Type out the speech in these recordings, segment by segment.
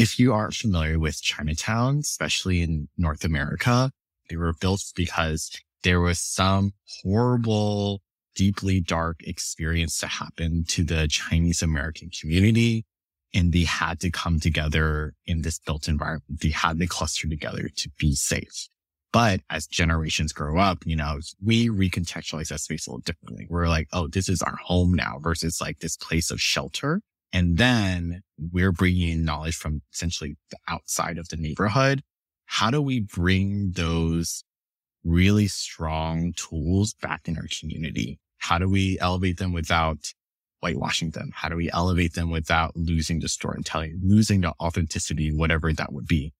if you aren't familiar with Chinatown, especially in North America, they were built because there was some horrible, deeply dark experience to happen to the Chinese American community. And they had to come together in this built environment. They had to cluster together to be safe. But as generations grow up, you know, we recontextualize that space a little differently. We're like, oh, this is our home now versus like this place of shelter. And then we're bringing in knowledge from essentially the outside of the neighborhood. How do we bring those really strong tools back in our community? How do we elevate them without whitewashing them? How do we elevate them without losing the storytelling, losing the authenticity, whatever that would be?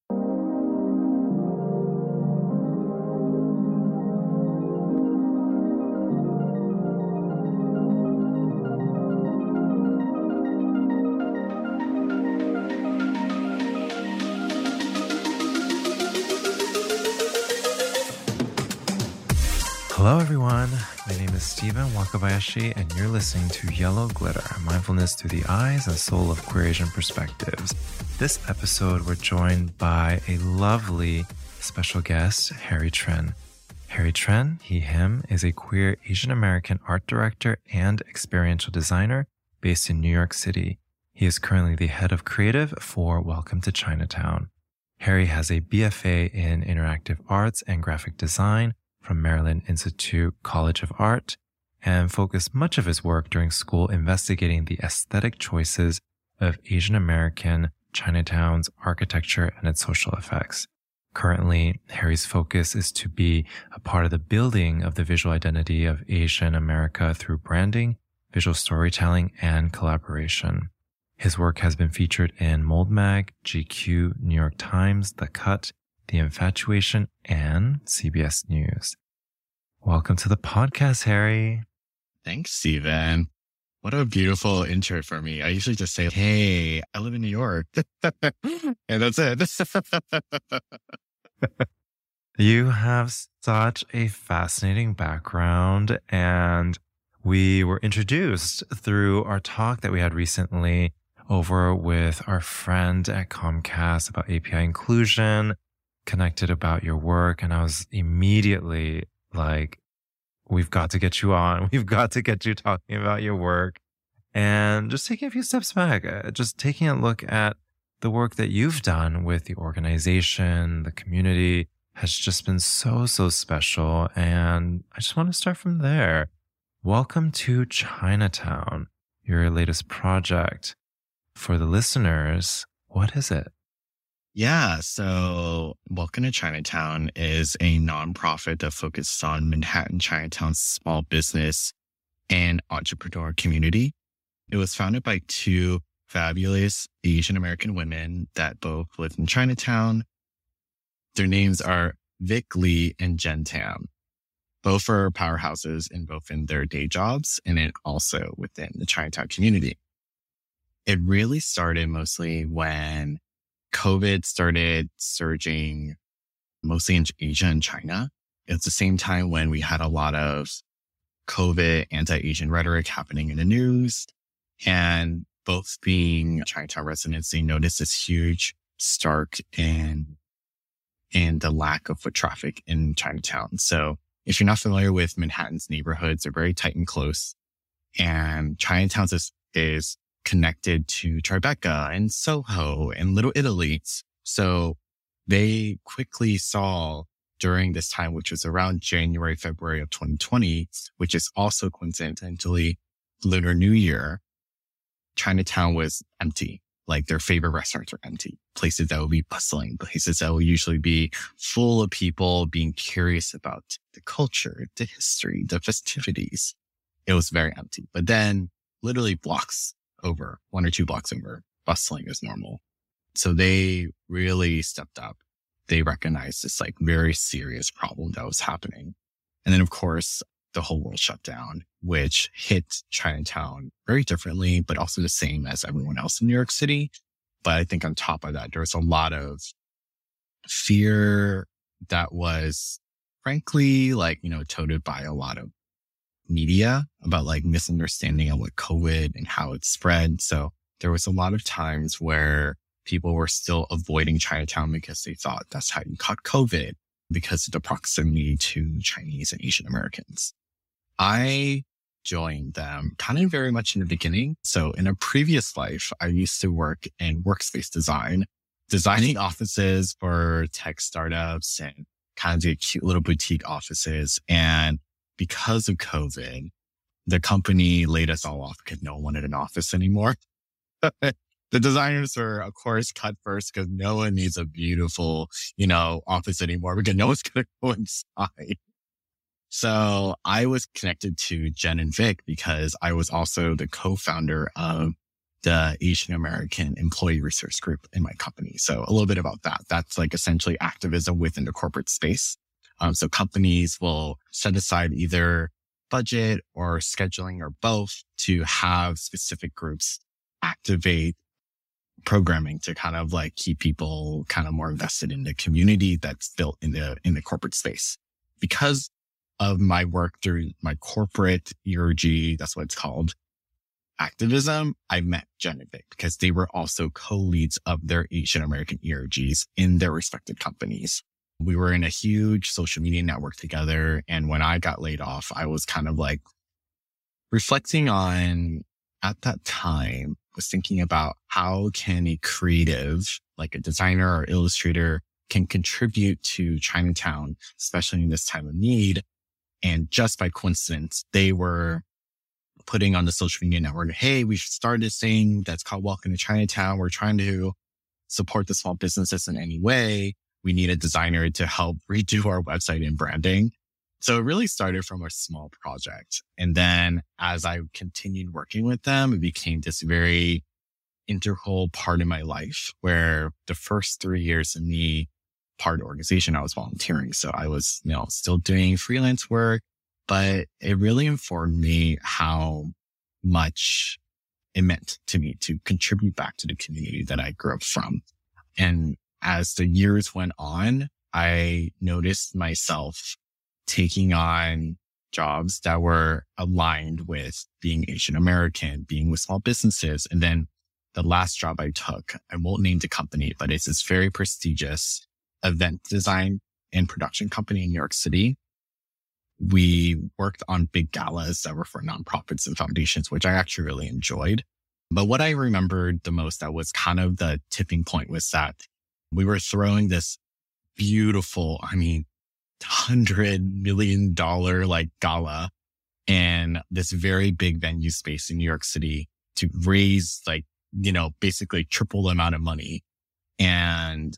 Steven Wakabayashi, and you're listening to Yellow Glitter Mindfulness through the Eyes and Soul of Queer Asian Perspectives. This episode, we're joined by a lovely special guest, Harry Trinh. Harry Trinh, he, him, is a queer Asian American art director and experiential designer based in New York City. He is currently the head of creative for Welcome to Chinatown. Harry has a BFA in interactive arts and graphic design from Maryland Institute College of Art and focused much of his work during school investigating the aesthetic choices of Asian American Chinatown's architecture and its social effects. Currently, Harry's focus is to be a part of the building of the visual identity of Asian America through branding, visual storytelling, and collaboration. His work has been featured in Mold Mag, GQ, New York Times, The Cut, the Infatuation, and CBS News. Welcome to the podcast, Harry. Thanks, Steven. What a beautiful intro for me. I usually just say, Hey, I live in New York. and that's it. you have such a fascinating background. And we were introduced through our talk that we had recently over with our friend at Comcast about API inclusion connected about your work. And I was immediately like, we've got to get you on. We've got to get you talking about your work and just taking a few steps back, uh, just taking a look at the work that you've done with the organization, the community has just been so, so special. And I just want to start from there. Welcome to Chinatown, your latest project. For the listeners, what is it? Yeah. So Welcome to Chinatown is a nonprofit that focuses on Manhattan Chinatown's small business and entrepreneur community. It was founded by two fabulous Asian American women that both live in Chinatown. Their names are Vic Lee and Jen Tam. Both are powerhouses in both in their day jobs and then also within the Chinatown community. It really started mostly when COVID started surging mostly in Asia and China. It's the same time when we had a lot of COVID anti-Asian rhetoric happening in the news and both being Chinatown residents, they noticed this huge stark in, in the lack of foot traffic in Chinatown. So if you're not familiar with Manhattan's neighborhoods, they're very tight and close. And Chinatown is, is connected to Tribeca and Soho and Little Italy. So they quickly saw during this time, which was around January, February of 2020, which is also coincidentally Lunar New Year, Chinatown was empty. Like their favorite restaurants were empty. Places that would be bustling, places that would usually be full of people being curious about the culture, the history, the festivities. It was very empty. But then literally blocks over, one or two blocks over, bustling as normal. So they really stepped up. They recognized this like very serious problem that was happening. And then of course, the whole world shut down, which hit Chinatown very differently, but also the same as everyone else in New York City. But I think on top of that, there was a lot of fear that was frankly like, you know, toted by a lot of media about like misunderstanding of what COVID and how it spread. So there was a lot of times where people were still avoiding Chinatown because they thought that's how you caught COVID because of the proximity to Chinese and Asian Americans. I joined them kind of very much in the beginning. So in a previous life, I used to work in workspace design, designing offices for tech startups and kind of the cute little boutique offices. And because of COVID, the company laid us all off because no one wanted an office anymore. the designers were, of course, cut first because no one needs a beautiful, you know, office anymore because no one's going to go inside. So I was connected to Jen and Vic because I was also the co-founder of the Asian American Employee Resource Group in my company. So a little bit about that. That's like essentially activism within the corporate space. Um, so companies will set aside either budget or scheduling or both to have specific groups activate programming to kind of like keep people kind of more invested in the community that's built in the in the corporate space. Because of my work through my corporate ERG, that's what it's called, activism, I met Jen and Vic because they were also co-leads of their Asian American ERGs in their respective companies. We were in a huge social media network together. And when I got laid off, I was kind of like reflecting on at that time was thinking about how can a creative, like a designer or illustrator can contribute to Chinatown, especially in this time of need. And just by coincidence, they were putting on the social media network, Hey, we started this thing that's called Welcome to Chinatown. We're trying to support the small businesses in any way. We need a designer to help redo our website and branding. So it really started from a small project. And then as I continued working with them, it became this very integral part of my life where the first three years of me part organization, I was volunteering. So I was, you know, still doing freelance work, but it really informed me how much it meant to me to contribute back to the community that I grew up from. And as the years went on, I noticed myself taking on jobs that were aligned with being Asian American, being with small businesses. And then the last job I took, I won't name the company, but it's this very prestigious event design and production company in New York City. We worked on big galas that were for nonprofits and foundations, which I actually really enjoyed. But what I remembered the most that was kind of the tipping point was that we were throwing this beautiful, I mean, hundred million dollar like gala in this very big venue space in New York City to raise like, you know, basically triple the amount of money. And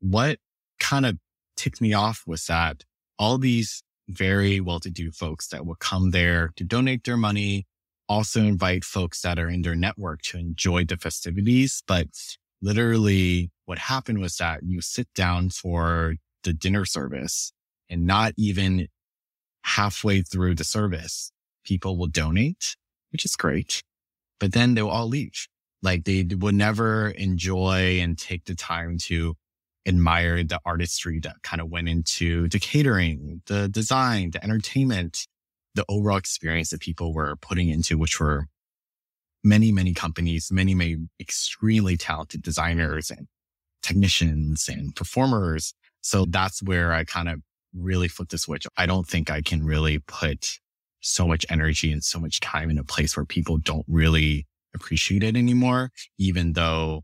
what kind of ticked me off was that all these very well-to-do folks that would come there to donate their money, also invite folks that are in their network to enjoy the festivities. But literally what happened was that you sit down for the dinner service and not even halfway through the service, people will donate, which is great, but then they'll all leave. Like they would never enjoy and take the time to admire the artistry that kind of went into the catering, the design, the entertainment, the overall experience that people were putting into, which were many, many companies, many, many extremely talented designers and technicians and performers. So that's where I kind of really flip the switch. I don't think I can really put so much energy and so much time in a place where people don't really appreciate it anymore, even though,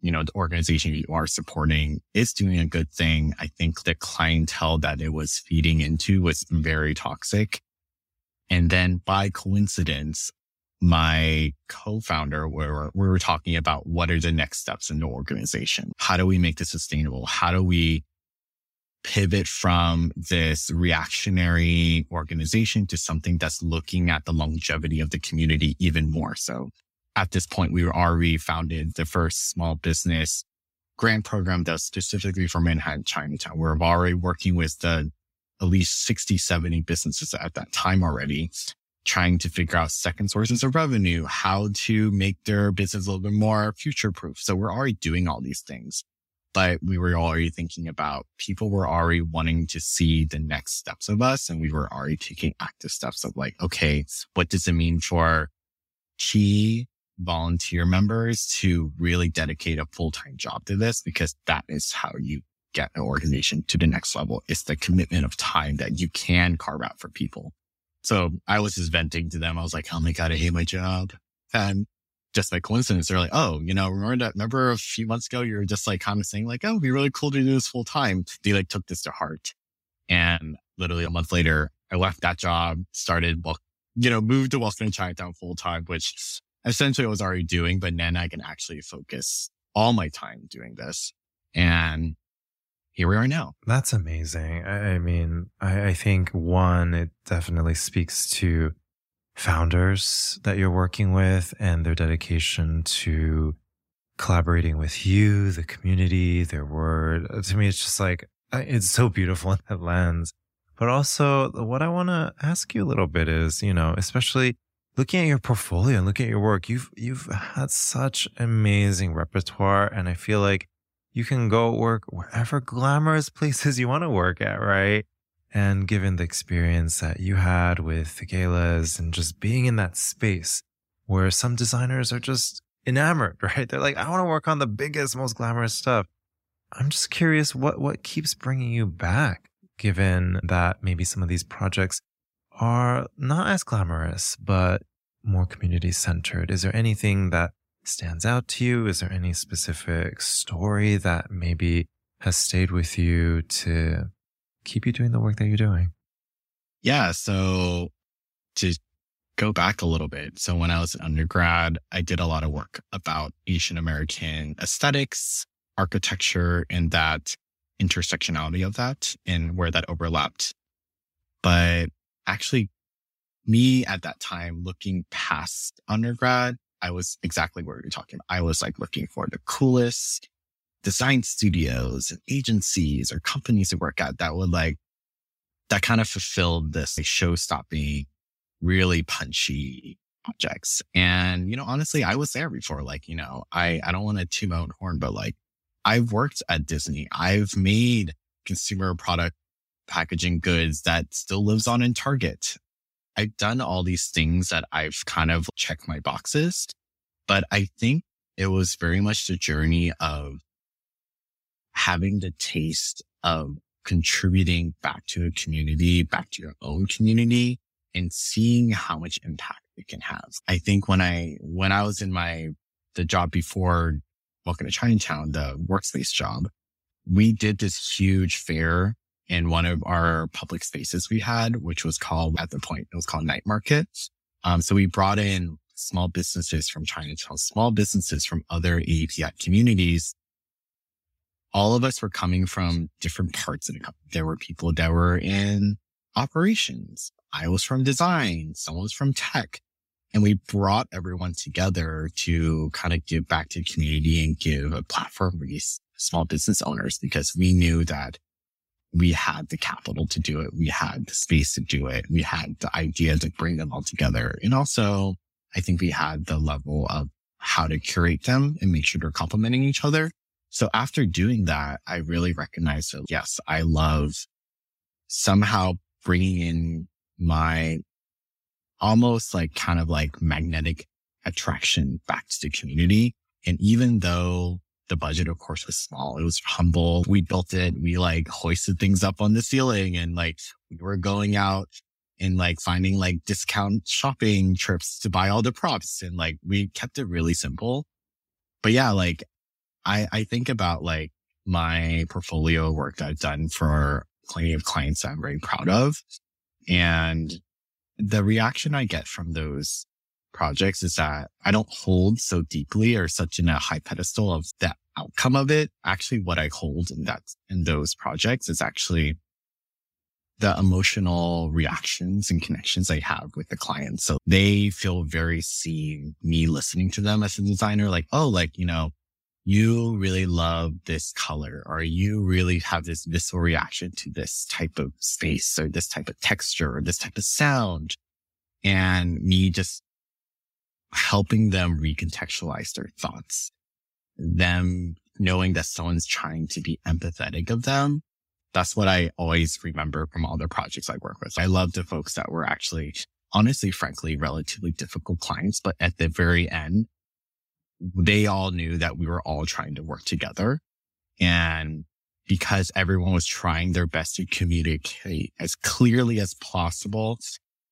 you know, the organization you are supporting is doing a good thing. I think the clientele that it was feeding into was very toxic. And then by coincidence, my co-founder, where we were talking about what are the next steps in the organization? How do we make this sustainable? How do we pivot from this reactionary organization to something that's looking at the longevity of the community even more. So at this point, we were already founded the first small business grant program that's specifically for Manhattan, Chinatown. We're already working with the at least 60, 70 businesses at that time already, trying to figure out second sources of revenue, how to make their business a little bit more future proof. So we're already doing all these things but we were already thinking about people were already wanting to see the next steps of us. And we were already taking active steps of like, okay, what does it mean for key volunteer members to really dedicate a full-time job to this because that is how you get an organization to the next level. It's the commitment of time that you can carve out for people. So I was just venting to them. I was like, Oh my God, I hate my job. And just by coincidence, they're like, Oh, you know, remember that, remember a few months ago, you were just like kind of saying like, Oh, it'd be really cool to do this full time. They like took this to heart. And literally a month later, I left that job, started, well, you know, moved to to Chinatown full time, which essentially I was already doing, but then I can actually focus all my time doing this. And here we are now. That's amazing. I, mean, I, I think one, it definitely speaks to founders that you're working with and their dedication to collaborating with you, the community, their word. Uh, to me, it's just like, it's so beautiful in that lens. But also, what I want to ask you a little bit is, you know, especially looking at your portfolio and looking at your work, you've you've had such amazing repertoire, and I feel like you can go work wherever glamorous places you want to work at, right? And given the experience that you had with the galas and just being in that space where some designers are just enamored, right? They're like, I want to work on the biggest, most glamorous stuff. I'm just curious what, what keeps bringing you back, given that maybe some of these projects are not as glamorous, but more community centered. Is there anything that stands out to you? Is there any specific story that maybe has stayed with you to keep you doing the work that you're doing? Yeah. So to go back a little bit. So when I was an undergrad, I did a lot of work about Asian American aesthetics, architecture, and that intersectionality of that and where that overlapped. But actually me at that time looking past undergrad I was exactly where you're talking about. I was like looking for the coolest design studios and agencies or companies to work at that would like, that kind of fulfilled this like, show stopping, really punchy projects. And, you know, honestly, I was there before. Like, you know, I, I don't want to toot my own horn, but like I've worked at Disney. I've made consumer product packaging goods that still lives on in Target. I've done all these things that I've kind of checked my boxes, but I think it was very much the journey of having the taste of contributing back to a community, back to your own community and seeing how much impact it can have. I think when I, when I was in my, the job before Welcome to Chinatown, the workspace job, we did this huge fair in one of our public spaces we had, which was called at the point, it was called Night Market. Um, so we brought in small businesses from Chinatown, small businesses from other AAPI communities. All of us were coming from different parts of the company. There were people that were in operations. I was from design. Someone was from tech. And we brought everyone together to kind of give back to the community and give a platform for these small business owners because we knew that we had the capital to do it. We had the space to do it. We had the idea to bring them all together. And also I think we had the level of how to curate them and make sure they're complementing each other. So after doing that, I really recognized that yes, I love somehow bringing in my almost like kind of like magnetic attraction back to the community. And even though the budget, of course, was small. It was humble. We built it. We like hoisted things up on the ceiling and like we were going out and like finding like discount shopping trips to buy all the props. And like we kept it really simple. But yeah, like I, I think about like my portfolio work that I've done for plenty of clients that I'm very proud of. And the reaction I get from those projects is that I don't hold so deeply or such in a high pedestal of that outcome of it. Actually, what I hold in that, in those projects is actually the emotional reactions and connections I have with the clients. So they feel very seen me listening to them as a designer, like, oh, like, you know, you really love this color or you really have this visceral reaction to this type of space or this type of texture or this type of sound. And me just helping them recontextualize their thoughts, them knowing that someone's trying to be empathetic of them. That's what I always remember from all the projects I work with. I love the folks that were actually, honestly, frankly, relatively difficult clients, but at the very end, they all knew that we were all trying to work together. And because everyone was trying their best to communicate as clearly as possible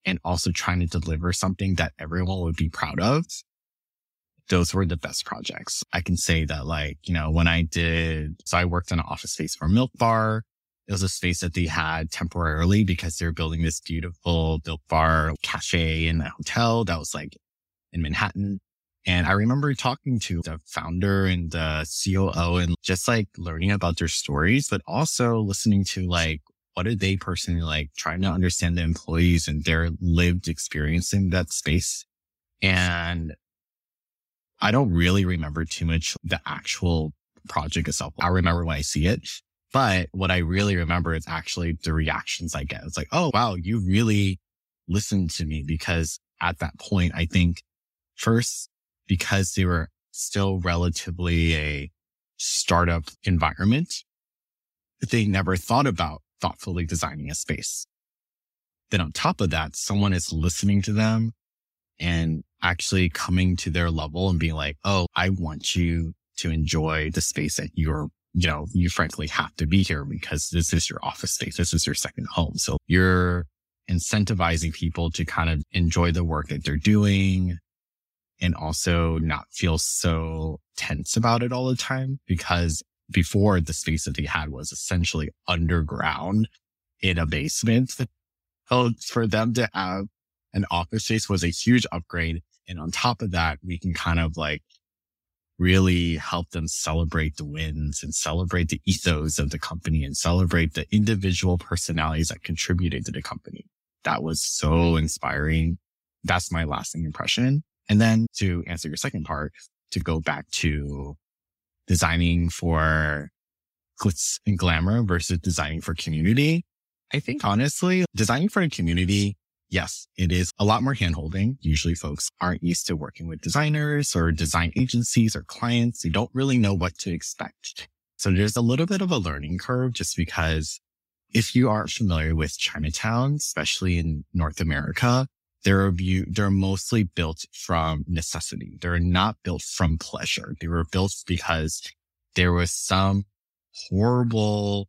and also trying to deliver something that everyone would be proud of, those were the best projects. I can say that like, you know, when I did, so I worked in an office space for Milk Bar. It was a space that they had temporarily because they were building this beautiful Milk Bar cafe in a hotel that was like in Manhattan. And I remember talking to the founder and the COO and just like learning about their stories, but also listening to like, what did they personally like trying to understand the employees and their lived experience in that space. And I don't really remember too much the actual project itself. I remember when I see it, but what I really remember is actually the reactions I get. It's like, Oh, wow, you really listened to me because at that point, I think first because they were still relatively a startup environment, they never thought about thoughtfully designing a space. Then on top of that, someone is listening to them and actually coming to their level and being like, Oh, I want you to enjoy the space that you're, you know, you frankly have to be here because this is your office space. This is your second home. So you're incentivizing people to kind of enjoy the work that they're doing and also not feel so tense about it all the time because before the space that they had was essentially underground in a basement. So for them to have an office space was a huge upgrade. And on top of that, we can kind of like really help them celebrate the wins and celebrate the ethos of the company and celebrate the individual personalities that contributed to the company. That was so inspiring. That's my lasting impression. And then to answer your second part, to go back to designing for glitz and glamour versus designing for community. I think honestly, designing for a community yes, it is a lot more handholding. Usually folks aren't used to working with designers or design agencies or clients. They don't really know what to expect. So there's a little bit of a learning curve just because if you aren't familiar with Chinatown, especially in North America, they're they're mostly built from necessity. They're not built from pleasure. They were built because there was some horrible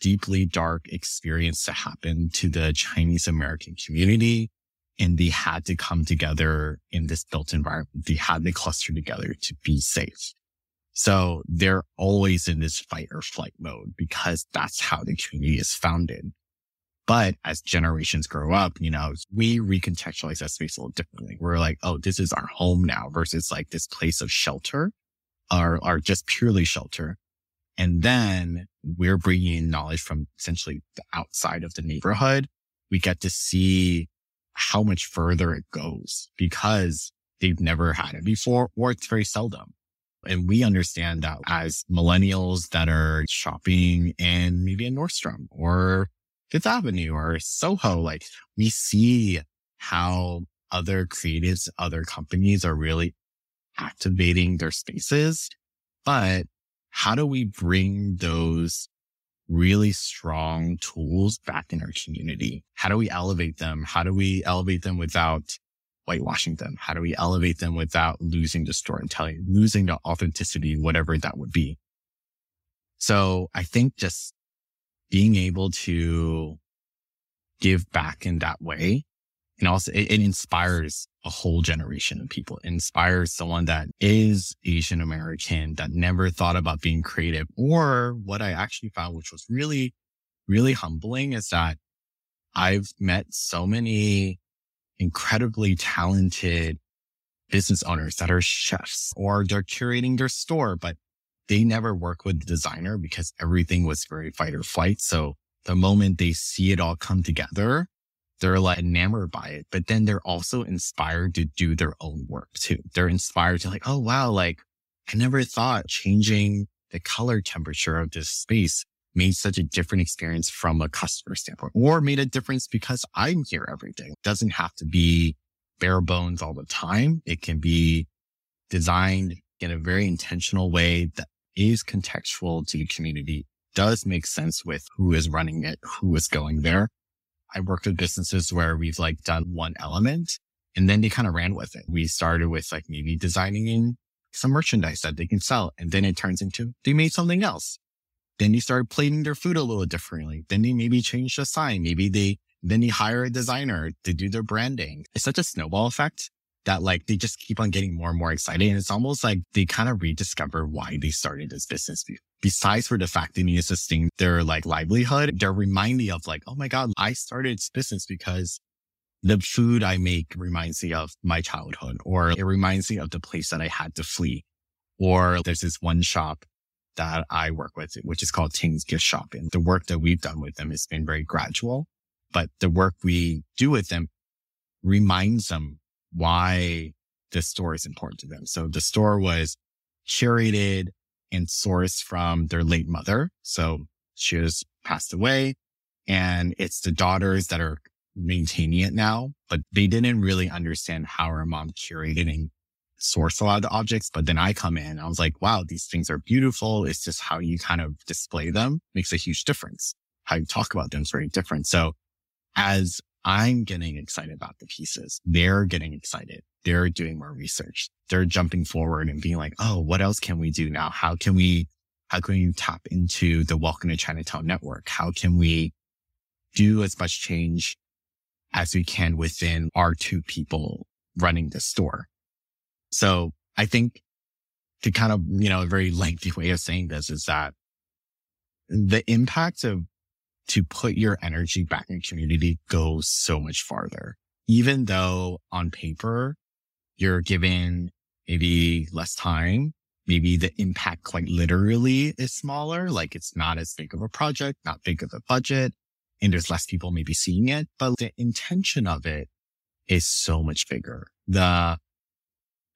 deeply dark experience to happen to the Chinese American community. And they had to come together in this built environment. They had to cluster together to be safe. So they're always in this fight or flight mode because that's how the community is founded. But as generations grow up, you know, we recontextualize that space a little differently. We're like, oh, this is our home now versus like this place of shelter or, or just purely shelter. And then we're bringing in knowledge from essentially the outside of the neighborhood. We get to see how much further it goes because they've never had it before or it's very seldom. And we understand that as millennials that are shopping in maybe a Nordstrom or Fifth Avenue or Soho, like we see how other creatives, other companies are really activating their spaces. But how do we bring those really strong tools back in our community? How do we elevate them? How do we elevate them without whitewashing them? How do we elevate them without losing the storytelling, losing the authenticity, whatever that would be? So I think just being able to give back in that way and also it, it, inspires a whole generation of people. It inspires someone that is Asian American that never thought about being creative. Or what I actually found, which was really, really humbling is that I've met so many incredibly talented business owners that are chefs or they're curating their store, but they never work with the designer because everything was very fight or flight. So the moment they see it all come together, they're like enamored by it, but then they're also inspired to do their own work too. They're inspired to like, oh wow, like I never thought changing the color temperature of this space made such a different experience from a customer standpoint or made a difference because I'm here every day. It doesn't have to be bare bones all the time. It can be designed in a very intentional way that is contextual to the community, does make sense with who is running it, who is going there I worked with businesses where we've like done one element and then they kind of ran with it. We started with like maybe designing in some merchandise that they can sell. And then it turns into they made something else. Then they start plating their food a little differently. Then they maybe change the sign. Maybe they, then they hire a designer to do their branding. It's such a snowball effect that like they just keep on getting more and more excited. And it's almost like they kind of rediscover why they started this business. Besides for the fact they need to sustain their like livelihood, they're reminding of like, oh my God, I started this business because the food I make reminds me of my childhood, or it reminds me of the place that I had to flee. Or there's this one shop that I work with, which is called Ting's Gift Shop. And the work that we've done with them has been very gradual, but the work we do with them reminds them why this store is important to them. So the store was curated and sourced from their late mother. So she has passed away and it's the daughters that are maintaining it now, but they didn't really understand how her mom curated and sourced a lot of the objects. But then I come in, I was like, wow, these things are beautiful. It's just how you kind of display them makes a huge difference. How you talk about them is very different. So as I'm getting excited about the pieces, they're getting excited. They're doing more research. They're jumping forward and being like, Oh, what else can we do now? How can we, how can we tap into the Welcome to Chinatown network? How can we do as much change as we can within our two people running the store. So I think to kind of, you know, a very lengthy way of saying this is that the impact of to put your energy back in community goes so much farther. Even though on paper, you're given maybe less time, maybe the impact quite literally is smaller. Like it's not as big of a project, not big of a budget and there's less people maybe seeing it, but the intention of it is so much bigger. The,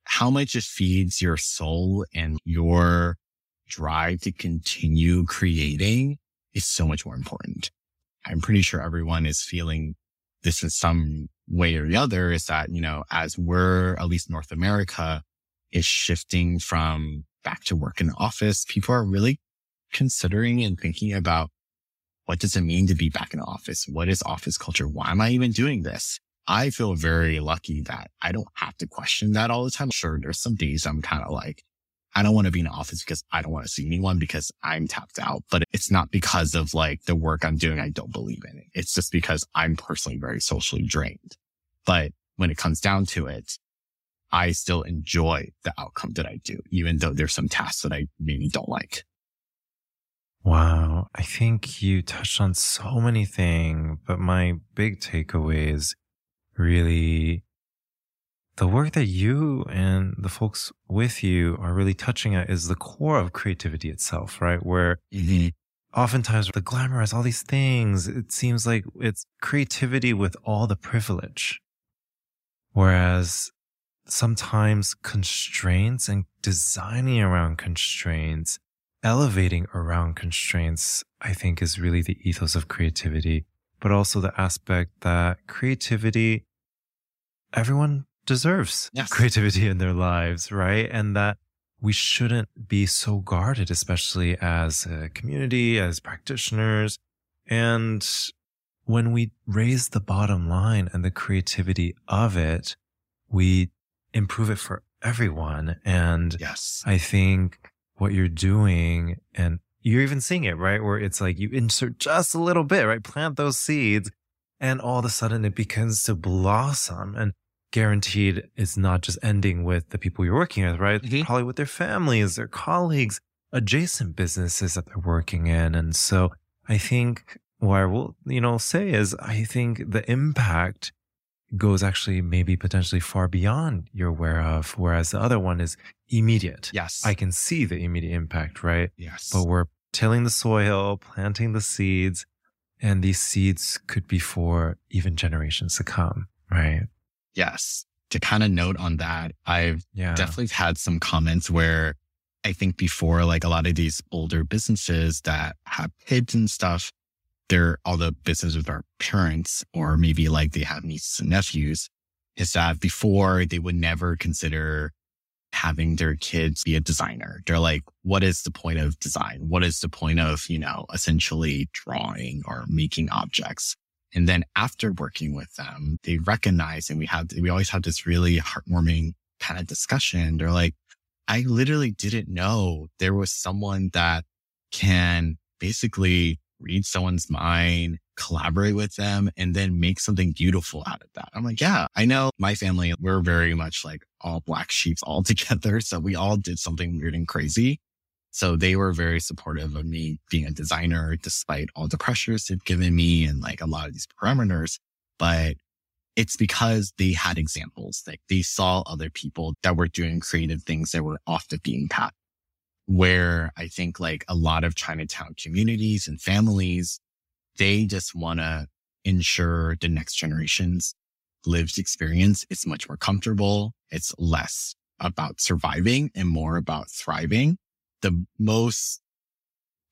how much it feeds your soul and your drive to continue creating is so much more important. I'm pretty sure everyone is feeling this in some way or the other is that, you know, as we're, at least North America is shifting from back to work in the office, people are really considering and thinking about what does it mean to be back in the office? What is office culture? Why am I even doing this? I feel very lucky that I don't have to question that all the time. Sure, there's some days I'm kind of like, I don't want to be in the office because I don't want to see anyone because I'm tapped out, but it's not because of like the work I'm doing. I don't believe in it. It's just because I'm personally very socially drained. But when it comes down to it, I still enjoy the outcome that I do, even though there's some tasks that I maybe don't like. Wow. I think you touched on so many things, but my big takeaway is really the work that you and the folks with you are really touching at is the core of creativity itself, right? Where mm-hmm. oftentimes the glamorize all these things, it seems like it's creativity with all the privilege. Whereas sometimes constraints and designing around constraints elevating around constraints, I think is really the ethos of creativity, but also the aspect that creativity, everyone deserves yes. creativity in their lives, right? And that we shouldn't be so guarded, especially as a community, as practitioners. And when we raise the bottom line and the creativity of it, we improve it for everyone. And yes, I think what you're doing and you're even seeing it, right? Where it's like you insert just a little bit, right? Plant those seeds and all of a sudden it begins to blossom and guaranteed it's not just ending with the people you're working with, right? Mm-hmm. Probably with their families, their colleagues, adjacent businesses that they're working in. And so I think what I will, you know, say is I think the impact goes actually maybe potentially far beyond you're aware of, whereas the other one is immediate. Yes. I can see the immediate impact, right? Yes. But we're tilling the soil, planting the seeds, and these seeds could be for even generations to come, right? Yes. To kind of note on that, I've yeah. definitely had some comments where I think before, like a lot of these older businesses that have kids and stuff, they're all the business with our parents or maybe like they have nieces and nephews is that before they would never consider having their kids be a designer. They're like, what is the point of design? What is the point of, you know, essentially drawing or making objects? And then after working with them, they recognize and we have, we always have this really heartwarming kind of discussion. They're like, I literally didn't know there was someone that can basically read someone's mind, collaborate with them, and then make something beautiful out of that. I'm like, yeah, I know my family, we're very much like all black sheeps all together. So we all did something weird and crazy. So they were very supportive of me being a designer, despite all the pressures they've given me and like a lot of these parameters. But it's because they had examples. Like they saw other people that were doing creative things that were off the beaten path where I think like a lot of Chinatown communities and families, they just want to ensure the next generation's lived experience is much more comfortable. It's less about surviving and more about thriving. The most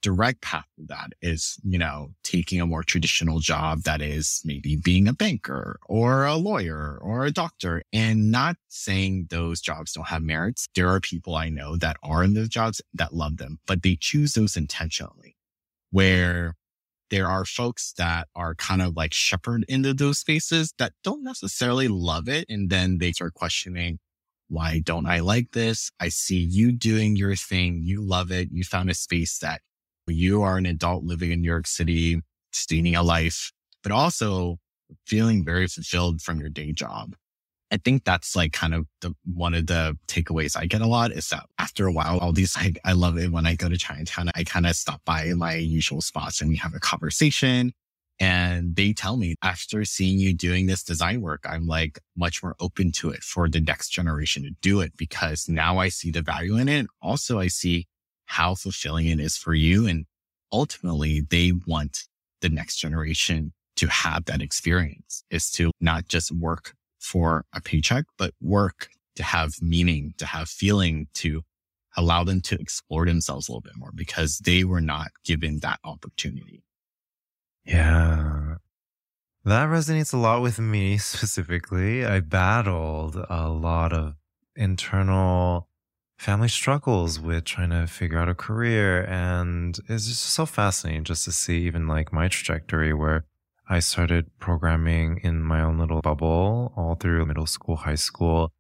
direct path to that is, you know, taking a more traditional job that is maybe being a banker or a lawyer or a doctor and not saying those jobs don't have merits. There are people I know that are in those jobs that love them, but they choose those intentionally where there are folks that are kind of like shepherded into those spaces that don't necessarily love it. And then they start questioning, why don't I like this? I see you doing your thing. You love it. You found a space that you are an adult living in New York City, sustaining a life, but also feeling very fulfilled from your day job. I think that's like kind of the one of the takeaways I get a lot is that after a while, all these like I love it when I go to Chinatown. I kind of stop by my usual spots and we have a conversation. And they tell me after seeing you doing this design work, I'm like much more open to it for the next generation to do it because now I see the value in it. Also, I see how fulfilling it is for you. And ultimately they want the next generation to have that experience is to not just work for a paycheck, but work to have meaning, to have feeling, to allow them to explore themselves a little bit more because they were not given that opportunity. Yeah. That resonates a lot with me specifically. I battled a lot of internal family struggles with trying to figure out a career. And it's just so fascinating just to see even like my trajectory where I started programming in my own little bubble all through middle school, high school,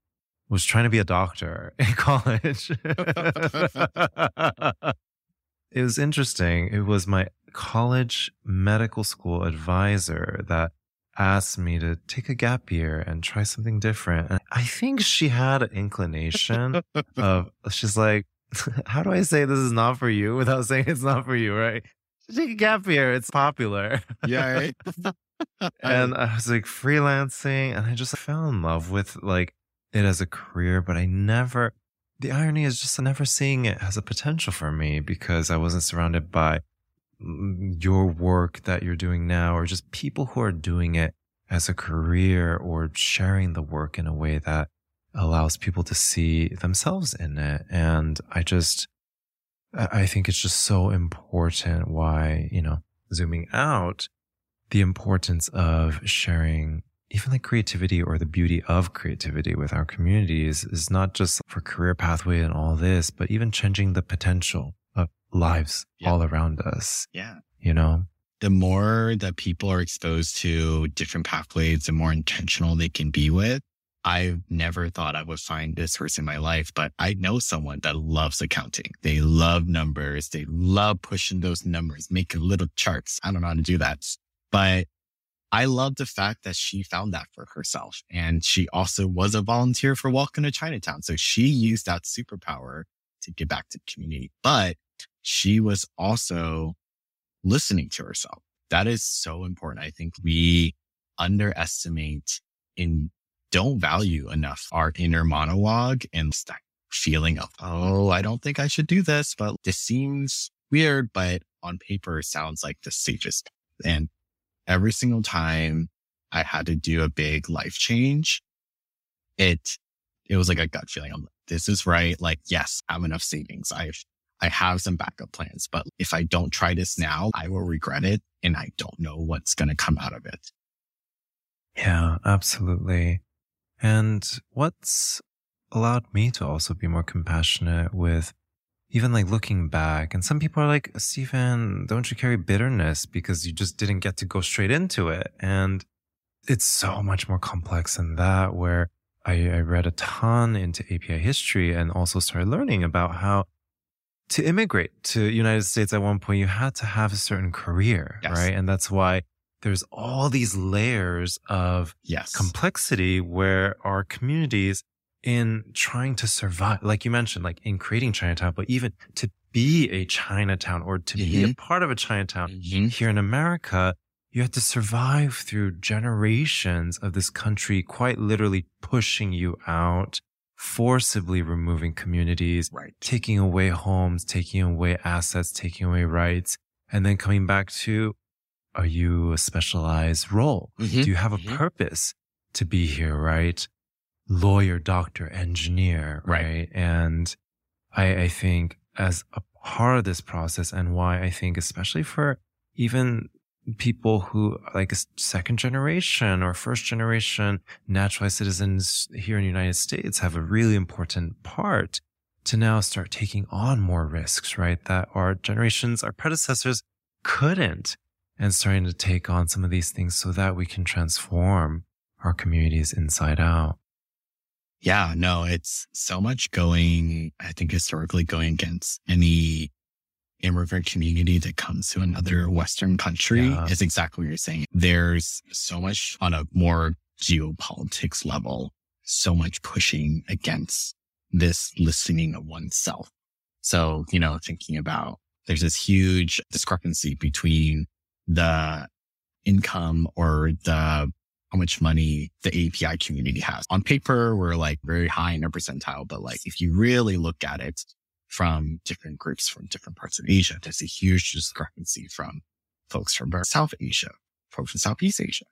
was trying to be a doctor in college. it was interesting. It was my college medical school advisor that asked me to take a gap year and try something different. And I think she had an inclination of, she's like, how do I say this is not for you without saying it's not for you, right? Take a gap year. It's popular. Yeah. Eh? and I was like freelancing and I just fell in love with like it as a career, but I never, the irony is just never seeing it as a potential for me because I wasn't surrounded by your work that you're doing now or just people who are doing it as a career or sharing the work in a way that allows people to see themselves in it. And I just, I think it's just so important why, you know, zooming out, the importance of sharing even like creativity or the beauty of creativity with our communities is not just for career pathway and all this, but even changing the potential lives yeah. all around us. Yeah. You know? The more that people are exposed to different pathways, the more intentional they can be with. I never thought I would find this person in my life, but I know someone that loves accounting. They love numbers. They love pushing those numbers, making little charts. I don't know how to do that, but I love the fact that she found that for herself. And she also was a volunteer for Welcome to Chinatown. So she used that superpower to give back to the community. But she was also listening to herself. That is so important. I think we underestimate and don't value enough our inner monologue and that feeling of, oh, I don't think I should do this, but this seems weird, but on paper sounds like the safest. And every single time I had to do a big life change, it, it was like a gut feeling. I'm like, this is right. Like, yes, I have enough savings. I've I have some backup plans, but if I don't try this now, I will regret it and I don't know what's going to come out of it. Yeah, absolutely. And what's allowed me to also be more compassionate with even like looking back. And some people are like, Steven, don't you carry bitterness because you just didn't get to go straight into it? And it's so much more complex than that, where I, I read a ton into API history and also started learning about how to immigrate to United States at one point, you had to have a certain career, Yes. right? And that's why there's all these layers of Yes. complexity where our communities in trying to survive, like you mentioned, like in creating Chinatown, but even to be a Chinatown or to be a part of a Chinatown Mhm. here in America, you have to survive through generations of this country quite literally pushing you out, forcibly removing communities, Right. taking away homes, taking away assets, taking away rights, and then coming back to, are you a specialized role? Mhm. Do you have a Mhm. purpose to be here, right? Lawyer, doctor, engineer, Right. right? And I, I think as a part of this process and why I think, especially for even people who like second generation or first generation naturalized citizens here in the United States have a really important part to now start taking on more risks, right? That our generations, our predecessors couldn't and starting to take on some of these things so that we can transform our communities inside out. Yeah, no, it's so much going, I think historically going against any immigrant community that comes to another Western country Yeah. is exactly what you're saying. There's so much on a more geopolitics level, so much pushing against this listening of oneself. So, you know, thinking about there's this huge discrepancy between the income or the how much money the API community has. On paper, we're like very high in a percentile, but like if you really look at it from different groups from different parts of Asia, there's a huge discrepancy from folks from South Asia, folks from Southeast Asia,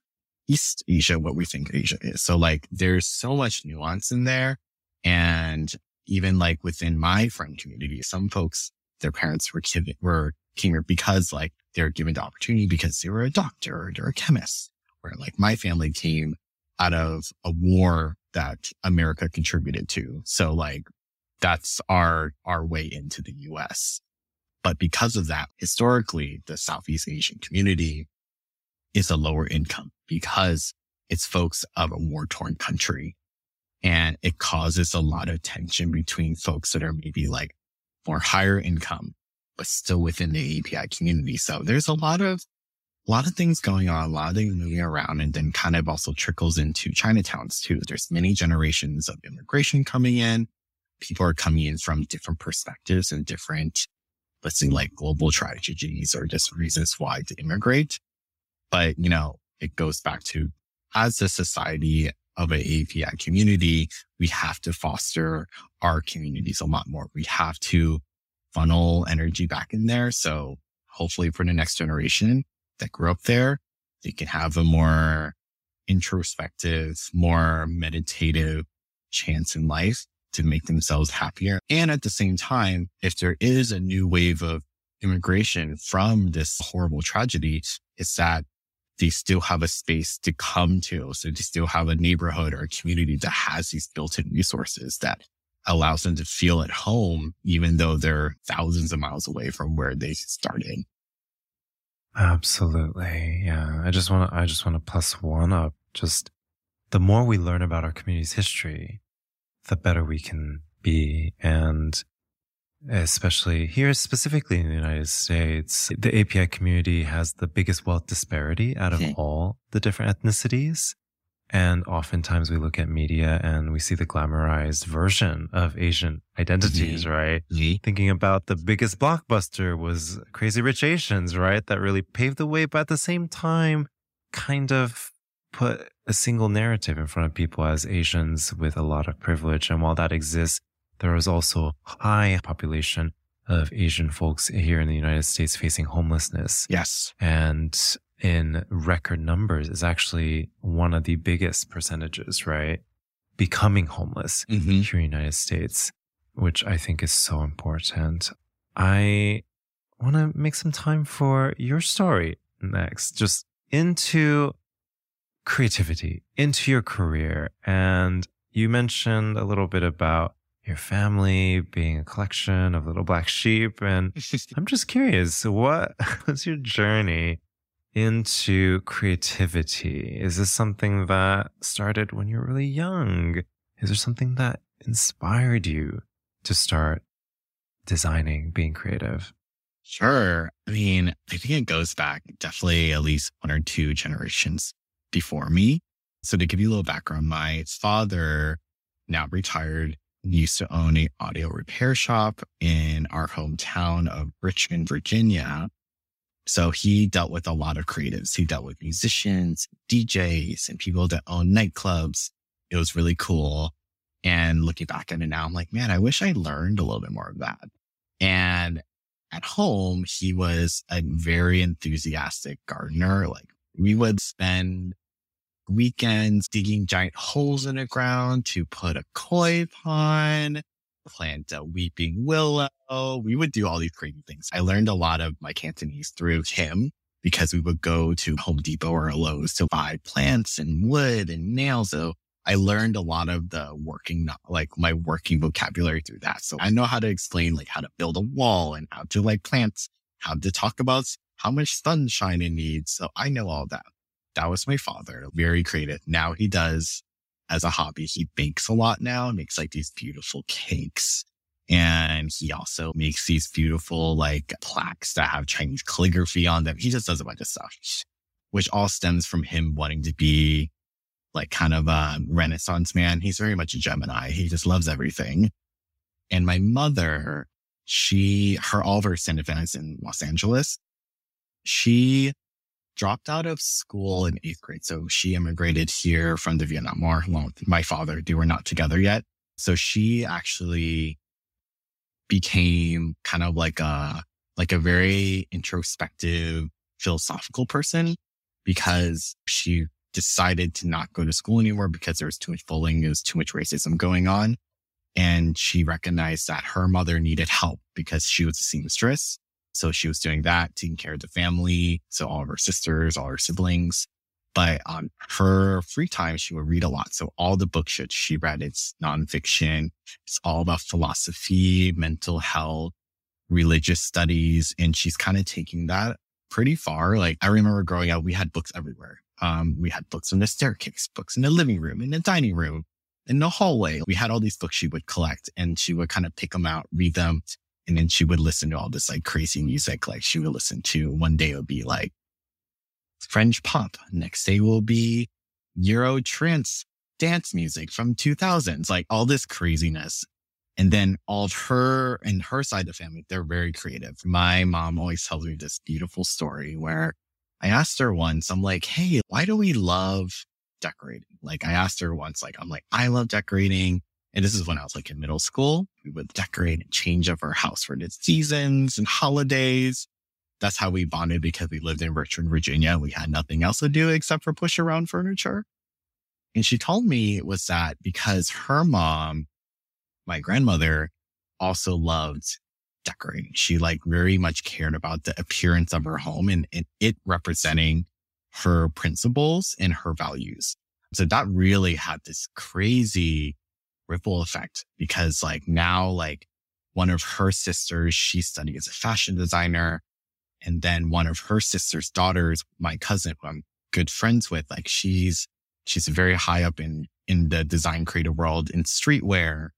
East Asia, what we think Asia is. So like there's so much nuance in there. And even like within my friend community, some folks, their parents were given, were came here because like they're given the opportunity because they were a doctor or they're a chemist where like my family came out of a war that America contributed to. So like that's our, our way into the US. But because of that, historically, the Southeast Asian community is a lower income because it's folks of a war torn country. And it causes a lot of tension between folks that are maybe like more higher income, but still within the API community. So there's a lot of a lot of things going on, a lot of things moving around, and then kind of also trickles into Chinatowns too. There's many generations of immigration coming in. People are coming in from different perspectives and different, let's say like global tragedies or just reasons why to immigrate. But, you know, it goes back to as a society of an API community, we have to foster our communities a lot more. We have to funnel energy back in there. So hopefully for the next generation, that grew up there, they can have a more introspective, more meditative chance in life to make themselves happier. And at the same time, if there is a new wave of immigration from this horrible tragedy, it's that they still have a space to come to. So they still have a neighborhood or a community that has these built-in resources that allows them to feel at home, even though they're thousands of miles away from where they started. Absolutely. Yeah. I just want to, I just want to plus one up. Just the more we learn about our community's history, the better we can be. And especially here, specifically in the United States, the API community has the biggest wealth disparity out of Mhm. all the different ethnicities. And oftentimes we look at media and we see the glamorized version of Asian identities, right? thinking about the biggest blockbuster was Crazy Rich Asians, right? That really paved the way, but at the same time, kind of put a single narrative in front of people as Asians with a lot of privilege. And while that exists, there is also a high population of Asian folks here in the United States facing homelessness Yes. and in record numbers is actually one of the biggest percentages, right? Becoming homeless Mm-hmm. here in the United States, which I think is so important. I want to make some time for your story next, just into creativity, into your career. And you mentioned a little bit about your family being a collection of little black sheep. And I'm just curious, what was your journey into creativity? Is this something that started when you were really young? is there something that inspired you to start designing, being creative? Sure. I mean, I think it goes back definitely at least one or two generations before me. So to give you a little background, my father, now retired, used to own a audio repair shop in our hometown of Richmond, Virginia. So he dealt with a lot of creatives. He dealt with musicians, DJs, and people that own nightclubs. It was really cool. And looking back at it now, I'm like, man, I wish I learned a little bit more of that. And at home, he was a very enthusiastic gardener. Like we would spend weekends digging giant holes in the ground to put a koi pond, plant a weeping willow. We would do all these crazy things. I learned a lot of my Cantonese through him because we would go to Home Depot or Lowe's to buy plants and wood and nails. So I learned a lot of the working, like my working vocabulary through that. So I know how to explain like how to build a wall and how to like plants, how to talk about how much sunshine it needs. So I know all that. That was my father, very creative. Now he does as a hobby. He bakes a lot now, makes like these beautiful cakes. And he also makes these beautiful like plaques that have Chinese calligraphy on them. He just does a bunch of stuff, which all stems from him wanting to be like kind of a renaissance man. He's very much a Gemini. He just loves everything. And my mother, she, her, all of her is in Los Angeles. She dropped out of school in eighth grade. So she immigrated here from the Vietnam War along with my father. They were not together yet. So she actually became kind of like a, like a very introspective philosophical person because she decided to not go to school anymore because there was too much bullying. There was too much racism going on. And she recognized that her mother needed help because she was a seamstress. So she was doing that, taking care of the family. So all of her sisters, all her siblings. But on her free time, she would read a lot. So all the books that she read, it's nonfiction. It's all about philosophy, mental health, religious studies. And she's kind of taking that pretty far. Like I remember growing up, we had books everywhere. Um, we had books on the staircase, books in the living room, in the dining room, in the hallway. We had all these books she would collect and she would kind of pick them out, read them. And then she would listen to all this like crazy music. Like she would listen to one day it would be like French pop. Next day will be Euro trance dance music from 2000s, like all this craziness. And then all of her and her side of the family, they're very creative. My mom always tells me this beautiful story where I asked her once, I'm like, Hey, why do we love decorating? Like I asked her once, like, I'm like, I love decorating. And this is when I was like in middle school. We would decorate and change up our house for the seasons and holidays. That's how we bonded because we lived in Richmond, Virginia. We had nothing else to do except for push around furniture. And she told me it was that because her mom, my grandmother, also loved decorating. She like very much cared about the appearance of her home and, and it representing her principles and her values. So that really had this crazy ripple effect because like now, like one of her sisters, she's studying as a fashion designer. And then one of her sister's daughters, my cousin, who I'm good friends with, like she's, she's very high up in, in the design creative world in streetwear.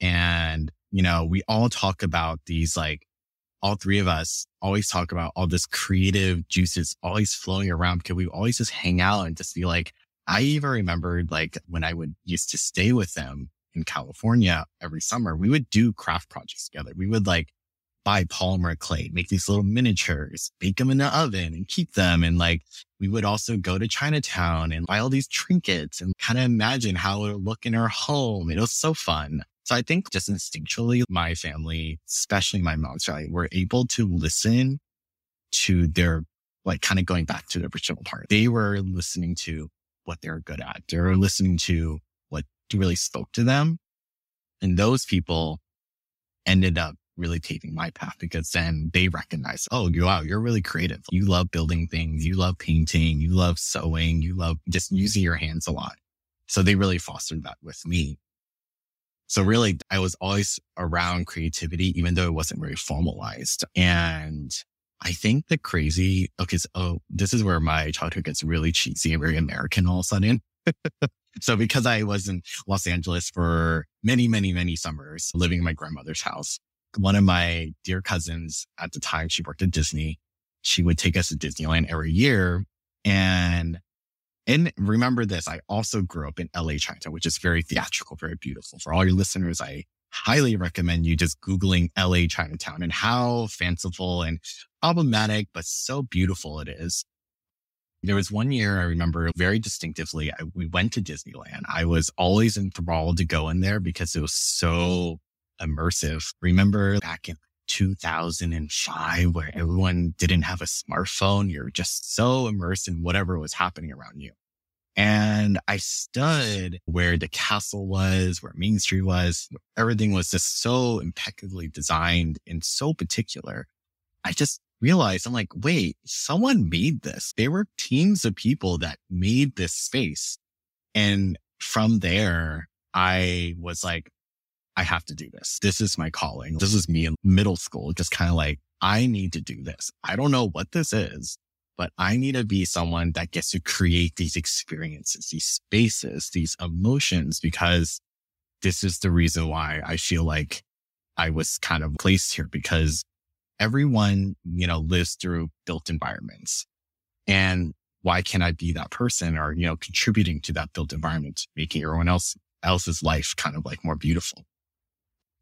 And you know, we all talk about these like all three of us always talk about all this creative juices always flowing around because we always just hang out and just be like, I even remembered like when I would used to stay with them in California every summer, we would do craft projects together. We would like buy polymer clay, make these little miniatures, bake them in the oven and keep them. And like, we would also go to Chinatown and buy all these trinkets and kind of imagine how it would look in our home. It was so fun. So I think just instinctually, my family, especially my mom's family, were able to listen to their, like kind of going back to the original part. They were listening to what they're good at. They were listening to really spoke to them. And those people ended up really taking my path because then they recognize, oh, wow, you're really creative. You love building things. You love painting. You love sewing. You love just using your hands a lot. So they really fostered that with me. So really, I was always around creativity, even though it wasn't very formalized. And I think the crazy, okay, so oh, this is where my childhood gets really cheesy and very American all of a sudden. So because I was in Los Angeles for many, many, many summers living in my grandmother's house, one of my dear cousins at the time, she worked at Disney. She would take us to Disneyland every year. And, and remember this, I also grew up in LA Chinatown, which is very theatrical, very beautiful. For all your listeners, I highly recommend you just Googling LA Chinatown and how fanciful and problematic, but so beautiful it is. There was one year I remember very distinctively. I, we went to Disneyland. I was always enthralled to go in there because it was so immersive. Remember back in 2005 where everyone didn't have a smartphone. You're just so immersed in whatever was happening around you. And I stood where the castle was, where Main Street was. Everything was just so impeccably designed and so particular. I just realized I'm like, wait, someone made this. There were teams of people that made this space. And from there, I was like, I have to do this. This is my calling. This is me in middle school, just kind of like, I need to do this. I don't know what this is, but I need to be someone that gets to create these experiences, these spaces, these emotions, because this is the reason why I feel like I was kind of placed here because everyone, you know, lives through built environments. And why can't I be that person or, you know, contributing to that built environment, making everyone else else's life kind of like more beautiful.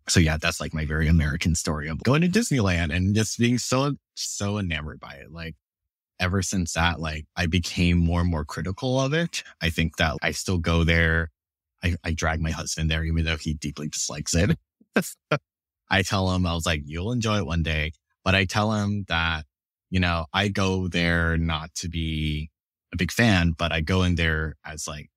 So yeah, that's like my very American story of going to Disneyland and just being so, so enamored by it. Like ever since that, like I became more and more critical of it. I think that I still go there. I, I drag my husband there, even though he deeply dislikes it. I tell him, I was like, you'll enjoy it one day. But I tell him that, you know, I go there not to be a big fan, but I go in there as like,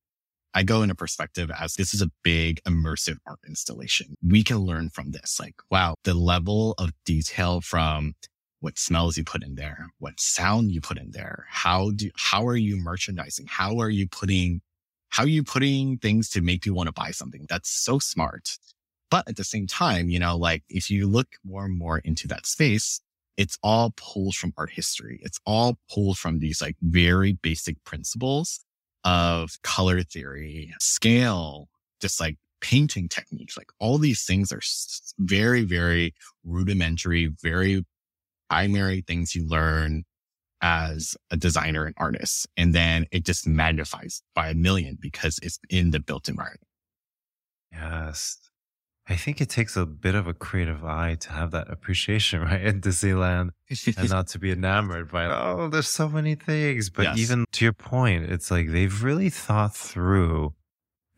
I go in a perspective as this is a big immersive art installation. We can learn from this. Like, wow, the level of detail from what smells you put in there, what sound you put in there. How do, how are you merchandising? How are you putting, how are you putting things to make people want to buy something? That's so smart. But at the same time, you know, like if you look more and more into that space, it's all pulled from art history. It's all pulled from these like very basic principles of color theory, scale, just like painting techniques. Like all these things are very, very rudimentary, very primary things you learn as a designer and artist. And then it just magnifies by a million because it's in the built environment. Yes. I think it takes a bit of a creative eye to have that appreciation, right? In Disneyland and not to be enamored by, oh, there's so many things. But yes. even to your point, it's like they've really thought through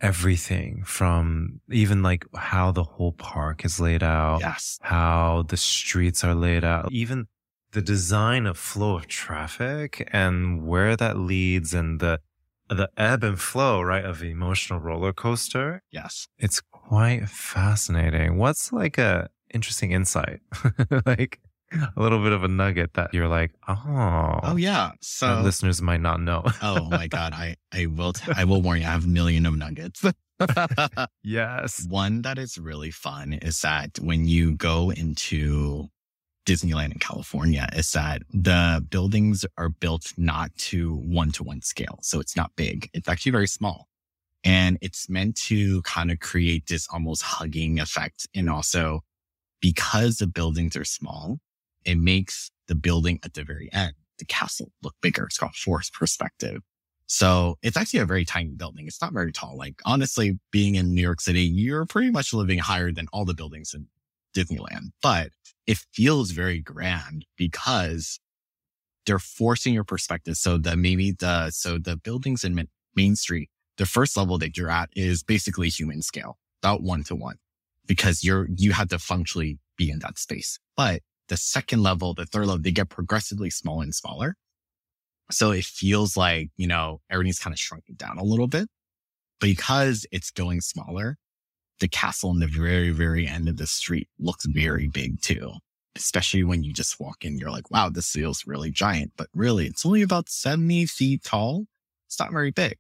everything from even like how the whole park is laid out. Yes. How the streets are laid out, even the design of flow of traffic and where that leads and the, the ebb and flow, right, of emotional roller coaster. Yes. It's quite fascinating. What's like a interesting insight? like a little bit of a nugget that you're like, oh, oh yeah. So listeners might not know. oh my god, I I will t- I will warn you. I have a million of nuggets. yes. One that is really fun is that when you go into Disneyland in California is that the buildings are built not to one to one scale. So it's not big. It's actually very small. And it's meant to kind of create this almost hugging effect. And also because the buildings are small, it makes the building at the very end, the castle look bigger. It's called force perspective. So it's actually a very tiny building. It's not very tall. Like honestly, being in New York City, you're pretty much living higher than all the buildings in Disneyland, but it feels very grand because they're forcing your perspective. So that maybe the, so the buildings in Main Street, the first level that you're at is basically human scale, about one to one because you're, you have to functionally be in that space. But the second level, the third level, they get progressively smaller and smaller. So it feels like, you know, everything's kind of shrunken down a little bit because it's going smaller. The castle in the very, very end of the street looks very big too. Especially when you just walk in, you're like, wow, this feels really giant, but really it's only about 70 feet tall. It's not very big.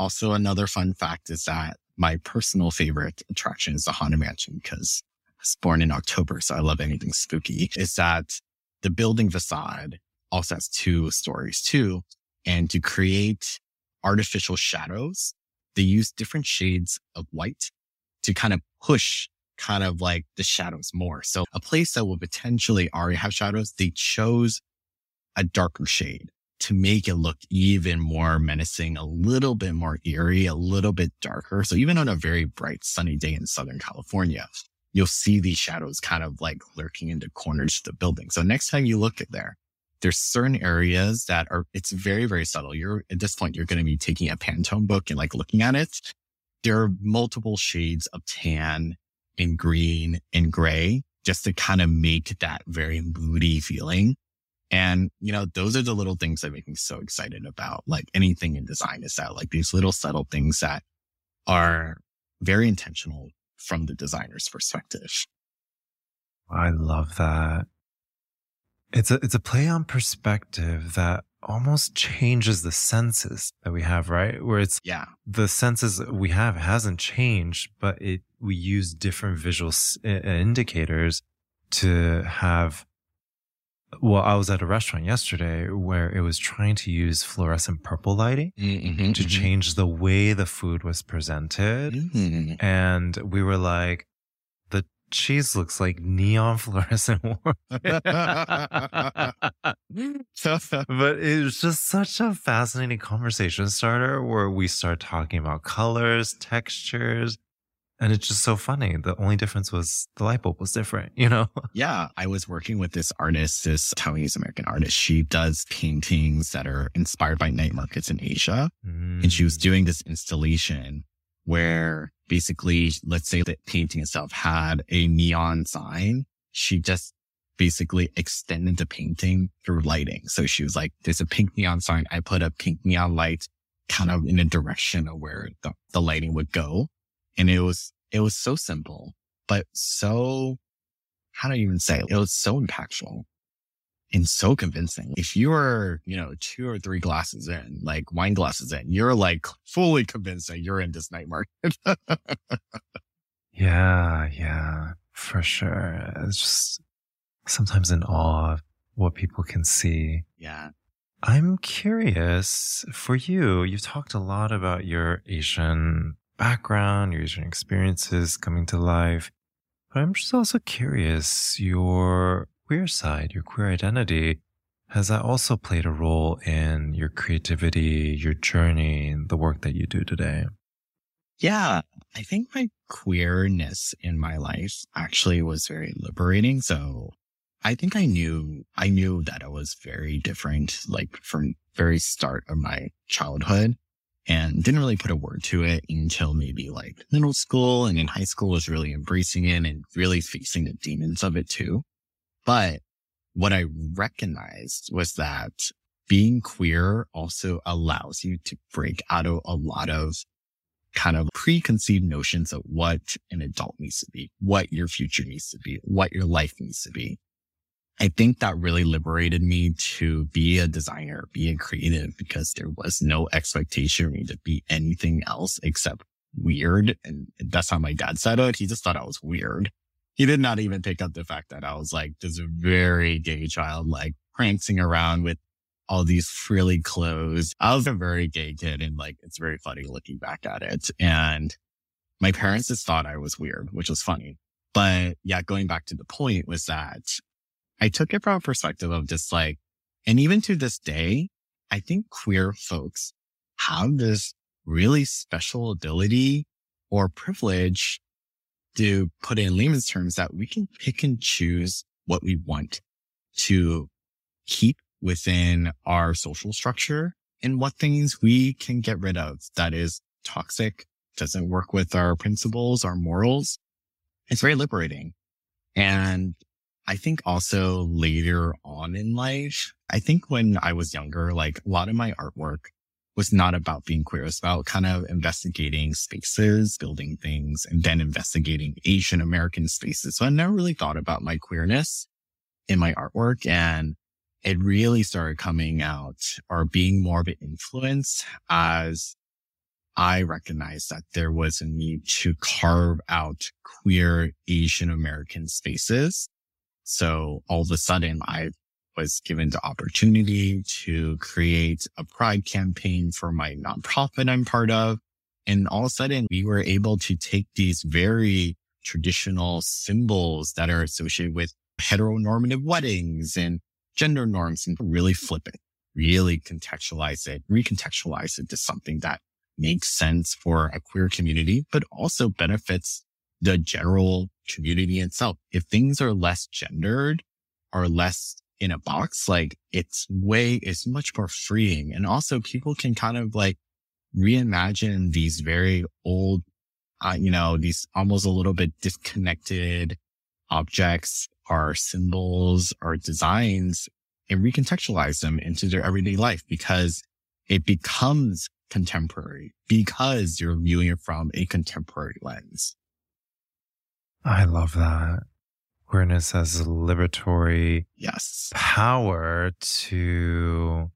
Also, another fun fact is that my personal favorite attraction is the Haunted Mansion because I was born in October, so I love anything spooky, is that the building facade also has two stories too. And to create artificial shadows they use different shades of white to kind of push kind of like the shadows more. So a place that would potentially already have shadows, they chose a darker shade to make it look even more menacing, a little bit more eerie, a little bit darker. So even on a very bright sunny day in Southern California, you'll see these shadows kind of like lurking into corners of the building. So next time you look at there, there's certain areas that are, it's very, very subtle. You're at this point, you're going to be taking a Pantone book and like looking at it. There are multiple shades of tan and green and gray just to kind of make that very moody feeling. And, you know, those are the little things that make me so excited about like anything in design is that like these little subtle things that are very intentional from the designer's perspective. I love that. It's a, it's a play on perspective that almost changes the senses that we have, right? Where it's yeah, the senses we have hasn't changed, but it we use different visual indicators to have. Well, I was at a restaurant yesterday where it was trying to use fluorescent purple lighting mm-hmm, to mm-hmm. change the way the food was presented. Mm-hmm. And we were like, the cheese looks like neon fluorescent but it was just such a fascinating conversation starter where we start talking about colors, textures, and it's just so funny. The only difference was the light bulb was different, you know? Yeah. I was working with this artist, this Taiwanese American artist. She does paintings that are inspired by night markets in Asia. Mm. And she was doing this installation where basically, let's say the painting itself had a neon sign. She just basically extended the painting through lighting. So she was like, there's a pink neon sign. I put a pink neon light kind of in a direction of where the, the lighting would go. And it was, it was so simple, but so, how do I even say it? It was so impactful and so convincing. If you are, you know, two or three glasses in, like wine glasses in, you're like fully convinced that you're in this night market. yeah, yeah, for sure. It's just sometimes in awe of what people can see. Yeah. I'm curious for you. You've talked a lot about your Asian background, your Asian experiences coming to life. But I'm just also curious your queer side, your queer identity, has that also played a role in your creativity, your journey, the work that you do today? Yeah, I think my queerness in my life actually was very liberating. So I think I knew, I knew that I was very different, like from very start of my childhood and didn't really put a word to it until maybe like middle school and in high school was really embracing it and really facing the demons of it too. But what I recognized was that being queer also allows you to break out of a lot of kind of preconceived notions of what an adult needs to be, what your future needs to be, what your life needs to be. I think that really liberated me to be a designer, be a creative because there was no expectation for me to be anything else except weird. And that's how my dad said it. He just thought I was weird he did not even pick up the fact that I was like this very gay child, like prancing around with all these frilly clothes. I was a very gay kid and like, it's very funny looking back at it. And my parents just thought I was weird, which was funny. But yeah, going back to the point was that I took it from a perspective of just like, and even to this day, I think queer folks have this really special ability or privilege to put in layman's terms that we can pick and choose what we want to keep within our social structure and what things we can get rid of that is toxic, doesn't work with our principles, our morals. It's very liberating. And I think also later on in life, I think when I was younger, like a lot of my artwork was not about being queer. It was about kind of investigating spaces, building things, and then investigating Asian American spaces. So I never really thought about my queerness in my artwork. And it really started coming out or being more of an influence as I recognized that there was a need to carve out queer Asian American spaces. So all of a sudden I was given the opportunity to create a pride campaign for my nonprofit I'm part of. And all of a sudden we were able to take these very traditional symbols that are associated with heteronormative weddings and gender norms and really flip it, really contextualize it, recontextualize it to something that makes sense for a queer community, but also benefits the general community itself. If things are less gendered or less in a box, like it's way, it's much more freeing. And also people can kind of like reimagine these very old, uh, you know, these almost a little bit disconnected objects or symbols or designs and recontextualize them into their everyday life because it becomes contemporary because you're viewing it from a contemporary lens. I love that. Queerness has a liberatory yes power to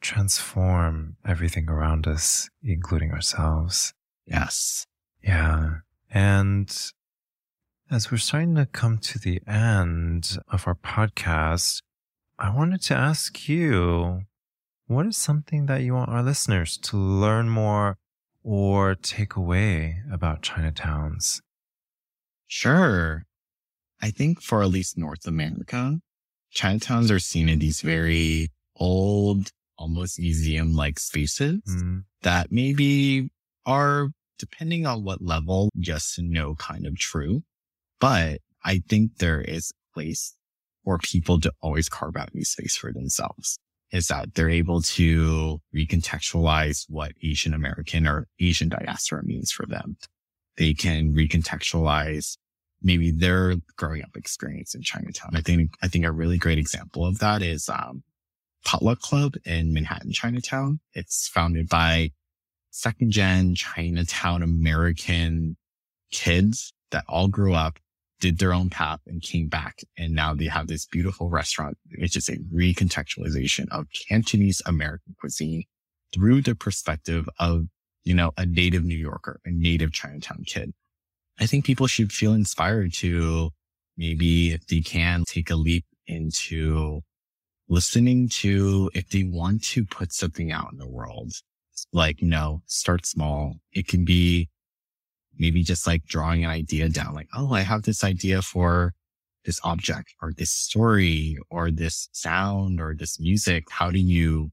transform everything around us, including ourselves. Yes. Yeah. And as we're starting to come to the end of our podcast, I wanted to ask you what is something that you want our listeners to learn more or take away about Chinatowns? Sure. I think for at least North America, Chinatowns are seen in these very old, almost museum like spaces mm. that maybe are, depending on what level, just no kind of true. But I think there is a place for people to always carve out new space for themselves is that they're able to recontextualize what Asian American or Asian diaspora means for them. They can recontextualize maybe their growing up experience in Chinatown. I think, I think a really great example of that is, um, Potluck Club in Manhattan, Chinatown. It's founded by second gen Chinatown American kids that all grew up, did their own path and came back. And now they have this beautiful restaurant. It's just a recontextualization of Cantonese American cuisine through the perspective of, you know, a native New Yorker, a native Chinatown kid. I think people should feel inspired to maybe if they can take a leap into listening to if they want to put something out in the world, like, you know, start small. It can be maybe just like drawing an idea down, like, oh, I have this idea for this object or this story or this sound or this music. How do you,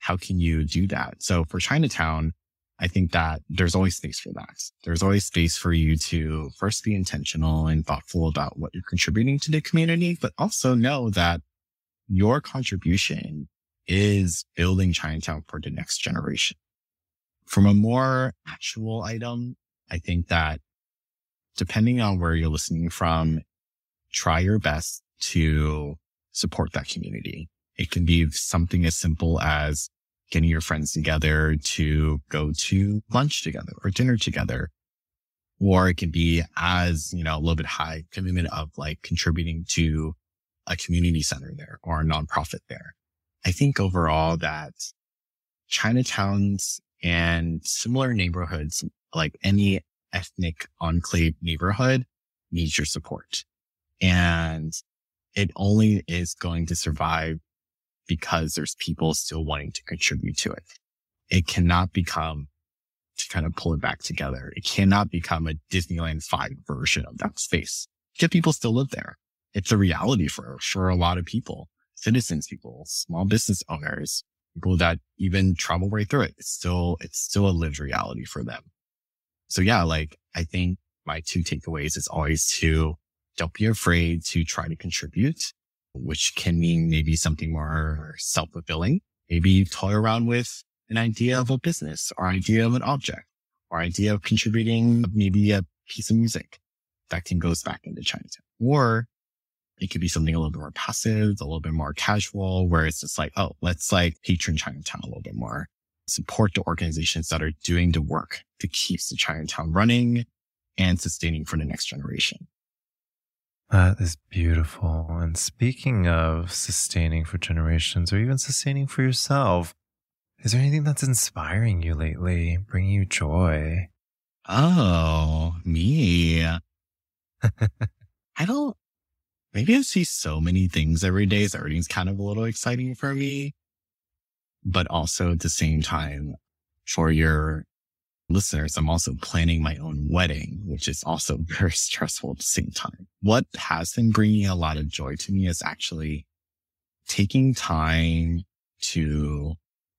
how can you do that? So for Chinatown, I think that there's always space for that. There's always space for you to first be intentional and thoughtful about what you're contributing to the community, but also know that your contribution is building Chinatown for the next generation. From a more actual item, I think that depending on where you're listening from, try your best to support that community. It can be something as simple as getting your friends together to go to lunch together or dinner together. Or it can be as, you know, a little bit high commitment of like contributing to a community center there or a nonprofit there. I think overall that Chinatowns and similar neighborhoods, like any ethnic enclave neighborhood needs your support. And it only is going to survive because there's people still wanting to contribute to it. It cannot become to kind of pull it back together. It cannot become a Disneyland 5 version of that space. Get people still live there. It's a reality for, for a lot of people, citizens, people, small business owners, people that even travel right through it. It's still, it's still a lived reality for them. So yeah, like I think my two takeaways is always to don't be afraid to try to contribute which can mean maybe something more self-fulfilling. Maybe toy around with an idea of a business or idea of an object or idea of contributing maybe a piece of music that can goes back into Chinatown. Or it could be something a little bit more passive, a little bit more casual, where it's just like, oh, let's like patron Chinatown a little bit more, support the organizations that are doing the work to keep the Chinatown running and sustaining for the next generation. That is beautiful. And speaking of sustaining for generations or even sustaining for yourself, is there anything that's inspiring you lately, bringing you joy? Oh, me. I don't, maybe I see so many things every day. So everything's kind of a little exciting for me. But also at the same time, for your listeners, I'm also planning my own wedding, which is also very stressful at the same time. What has been bringing a lot of joy to me is actually taking time to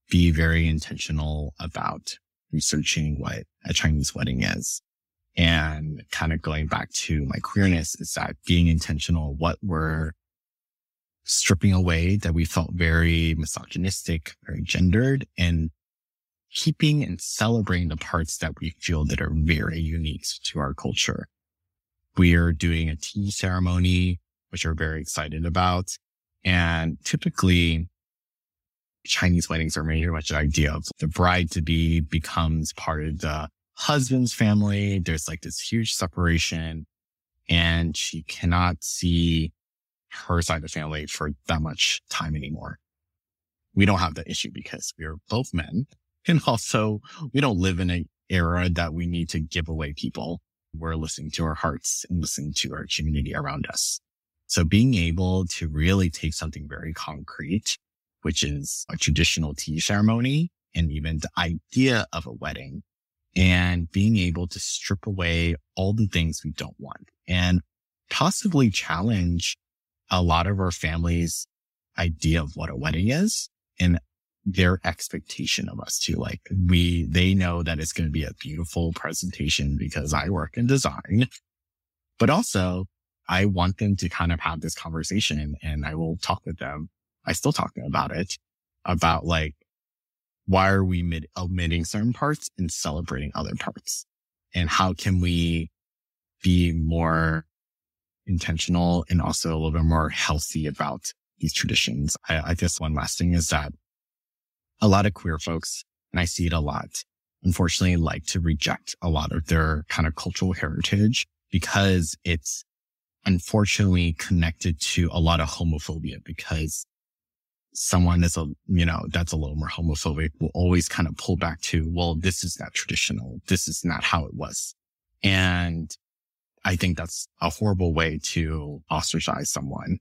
be very intentional about researching what a Chinese wedding is. And kind of going back to my queerness is that being intentional, what we're stripping away that we felt very misogynistic, very gendered and keeping and celebrating the parts that we feel that are very unique to our culture. We are doing a tea ceremony, which we're very excited about. And typically Chinese weddings are very much an idea of the bride to be becomes part of the husband's family. There's like this huge separation and she cannot see her side of the family for that much time anymore. We don't have that issue because we're both men and also we don't live in an era that we need to give away people. We're listening to our hearts and listening to our community around us. So being able to really take something very concrete, which is a traditional tea ceremony and even the idea of a wedding and being able to strip away all the things we don't want and possibly challenge a lot of our families idea of what a wedding is and their expectation of us too. Like we, they know that it's going to be a beautiful presentation because I work in design, but also I want them to kind of have this conversation and I will talk with them. I still talk to them about it, about like, why are we mid- omitting certain parts and celebrating other parts? And how can we be more intentional and also a little bit more healthy about these traditions? I, I guess one last thing is that a lot of queer folks, and I see it a lot, unfortunately like to reject a lot of their kind of cultural heritage because it's unfortunately connected to a lot of homophobia because someone is a, you know, that's a little more homophobic will always kind of pull back to, well, this is not traditional. This is not how it was. And I think that's a horrible way to ostracize someone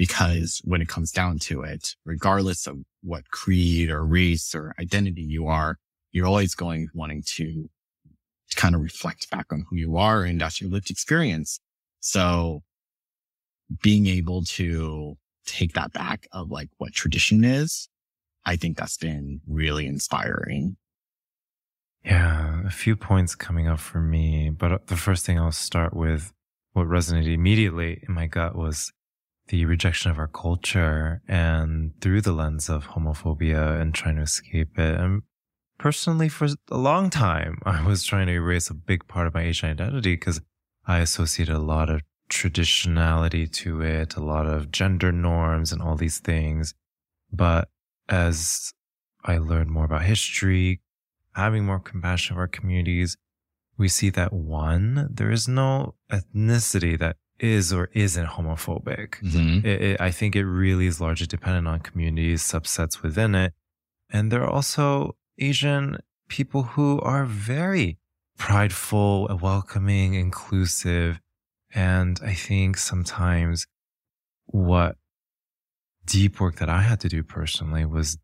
because when it comes down to it, regardless of what creed or race or identity you are, you're always going wanting to, kind of reflect back on who you are and that's your lived experience. So being able to take that back of like what tradition is, I think that's been really inspiring. Yeah, a few points coming up for me, but uh, the first thing I'll start with what resonated immediately in my gut was the rejection of our culture and through the lens of homophobia and trying to escape it. And personally, for a long time, I was trying to erase a big part of my Asian identity because I associated a lot of traditionality to it, a lot of gender norms and all these things. But as I learned more about history, having more compassion for our communities, we see that one, there is no ethnicity that is or isn't homophobic. Mm-hmm. It, it, I think it really is largely dependent on communities, subsets within it. And there are also Asian people who are very prideful, welcoming, inclusive. And I think sometimes what deep work that I had to do personally was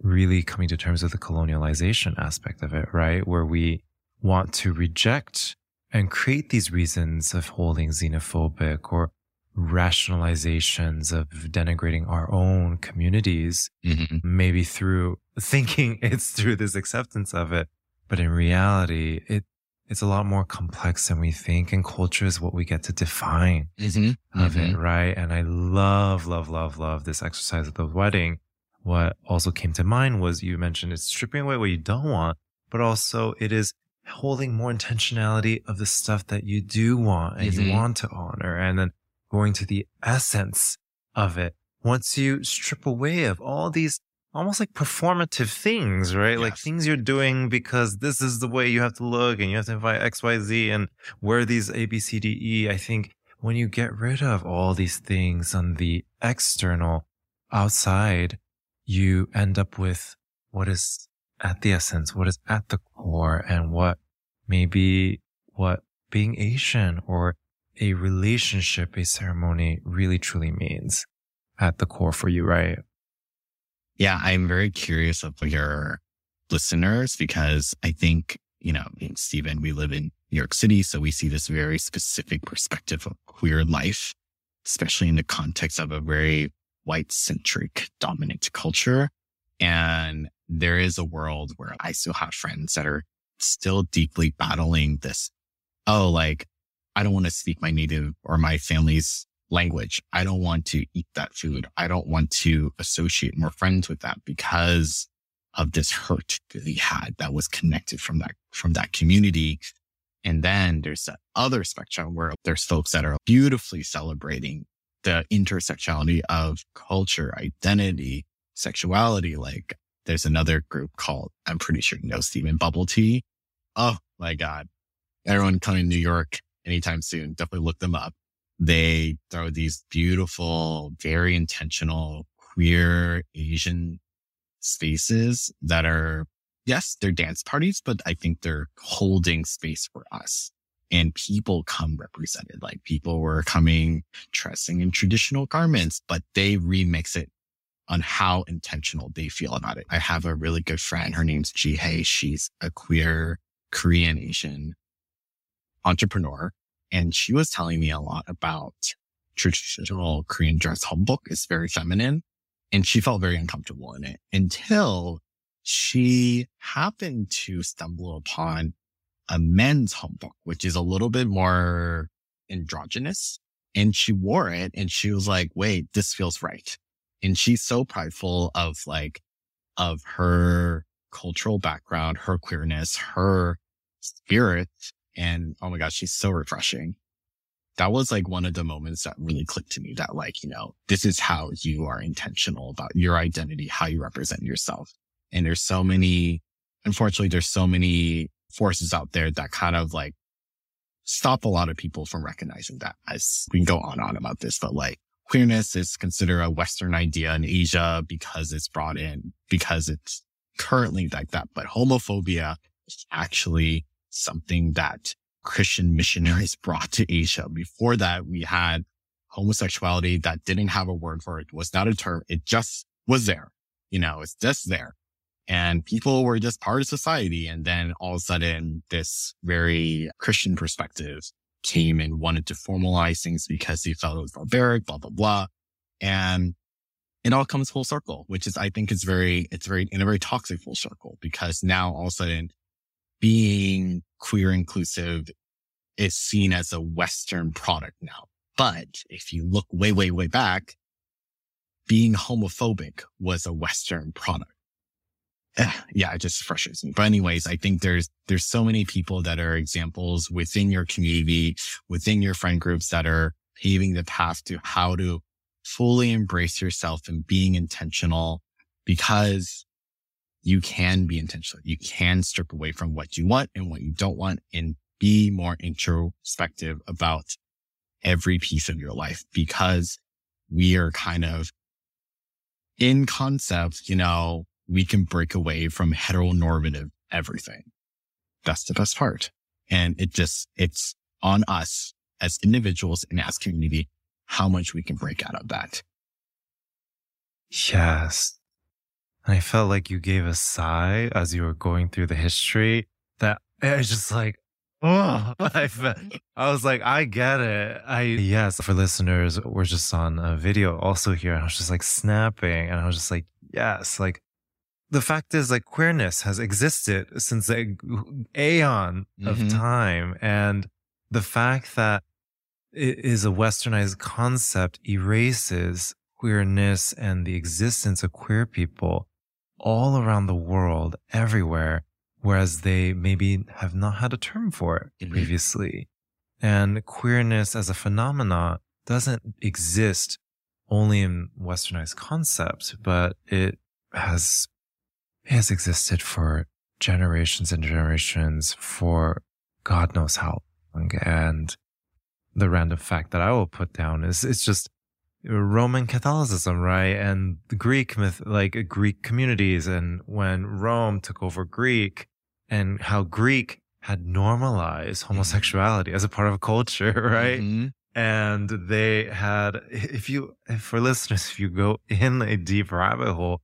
really coming to terms with the colonialization aspect of it, right? Where we want to reject and create these reasons of holding xenophobic or rationalizations of denigrating our own communities, mm-hmm. maybe through thinking it's through this acceptance of it. But in reality, it, it's a lot more complex than we think. And culture is what we get to define mm-hmm. of mm-hmm. it, right? And I love, love, love, love this exercise of the wedding. What also came to mind was you mentioned it's stripping away what you don't want, but also it is holding more intentionality of the stuff that you do want and mm-hmm. you want to honor and then going to the essence of it. Once you strip away of all these almost like performative things, right? Yes. Like things you're doing because this is the way you have to look and you have to invite X, Y, Z and wear these A, B, C, D, E. I think when you get rid of all these things on the external outside, you end up with what is at the essence, what is at the core and what maybe what being Asian or a relationship, a ceremony really truly means at the core for you, right? Yeah, I'm very curious of your listeners because I think you know, Steven, we live in New York City. So we see this very specific perspective of queer life, especially in the context of a very white centric dominant culture. And there is a world where I still have friends that are still deeply battling this. Oh, like I don't want to speak my native or my family's language. I don't want to eat that food. I don't want to associate more friends with that because of this hurt that he had that was connected from that, from that community. And then there's that other spectrum where there's folks that are beautifully celebrating the intersectionality of culture, identity, sexuality. Like there's another group called, I'm pretty sure you know Steven Bubble Tea. Oh my God. Everyone coming to New York anytime soon. Definitely look them up. They throw these beautiful, very intentional queer Asian spaces that are, yes, they're dance parties, but I think they're holding space for us. And people come represented, like people were coming dressing in traditional garments, but they remix it on how intentional they feel about it. I have a really good friend. Her name's Ji Hei. She's a queer Korean Asian entrepreneur. And she was telling me a lot about traditional Korean dress hanbok is very feminine. And she felt very uncomfortable in it until she happened to stumble upon a men's hanbok, which is a little bit more androgynous. And she wore it and she was like, wait, this feels right. And she's so prideful of like, of her cultural background, her queerness, her spirit. And oh my gosh, she's so refreshing. That was like one of the moments that really clicked to me that like, you know, this is how you are intentional about your identity, how you represent yourself. And there's so many, unfortunately, there's so many forces out there that kind of like stop a lot of people from recognizing that as we can go on and on about this, but like queerness is considered a Western idea in Asia because it's brought in, because it's currently like that. But homophobia is actually something that Christian missionaries brought to Asia. Before that, we had homosexuality that didn't have a word for it, was not a term. It just was there. You know, it's just there and people were just part of society. And then all of a sudden this very Christian perspective came and wanted to formalize things because he felt it was barbaric, blah, blah, blah. And it all comes full circle, which is, I think it's very, it's very, in a very toxic full circle because now all of a sudden being queer inclusive is seen as a Western product now. But if you look way, way, way back, being homophobic was a Western product yeah, it just frustrates me. But anyways, I think there's, there's so many people that are examples within your community, within your friend groups that are paving the path to how to fully embrace yourself and being intentional because you can be intentional. You can strip away from what you want and what you don't want and be more introspective about every piece of your life because we are kind of in concept, you know, we can break away from heteronormative everything. That's the best part. And it just, it's on us as individuals and as community, how much we can break out of that. Yes. I felt like you gave a sigh as you were going through the history that I was just like, oh, I, felt, I was like, I get it. I, yes, for listeners, we're just on a video also here. And I was just like snapping and I was just like, yes, like the fact is like queerness has existed since the aeon of mm-hmm. time and the fact that it is a westernized concept erases queerness and the existence of queer people all around the world everywhere whereas they maybe have not had a term for it mm-hmm. previously and queerness as a phenomena doesn't exist only in westernized concepts but it has has existed for generations and generations for God knows how long. And the random fact that I will put down is it's just Roman Catholicism, right? And the Greek myth, like Greek communities. And when Rome took over Greek and how Greek had normalized mm-hmm. homosexuality as a part of a culture, right? Mm-hmm. And they had, if you, for listeners, if you go in a deep rabbit hole,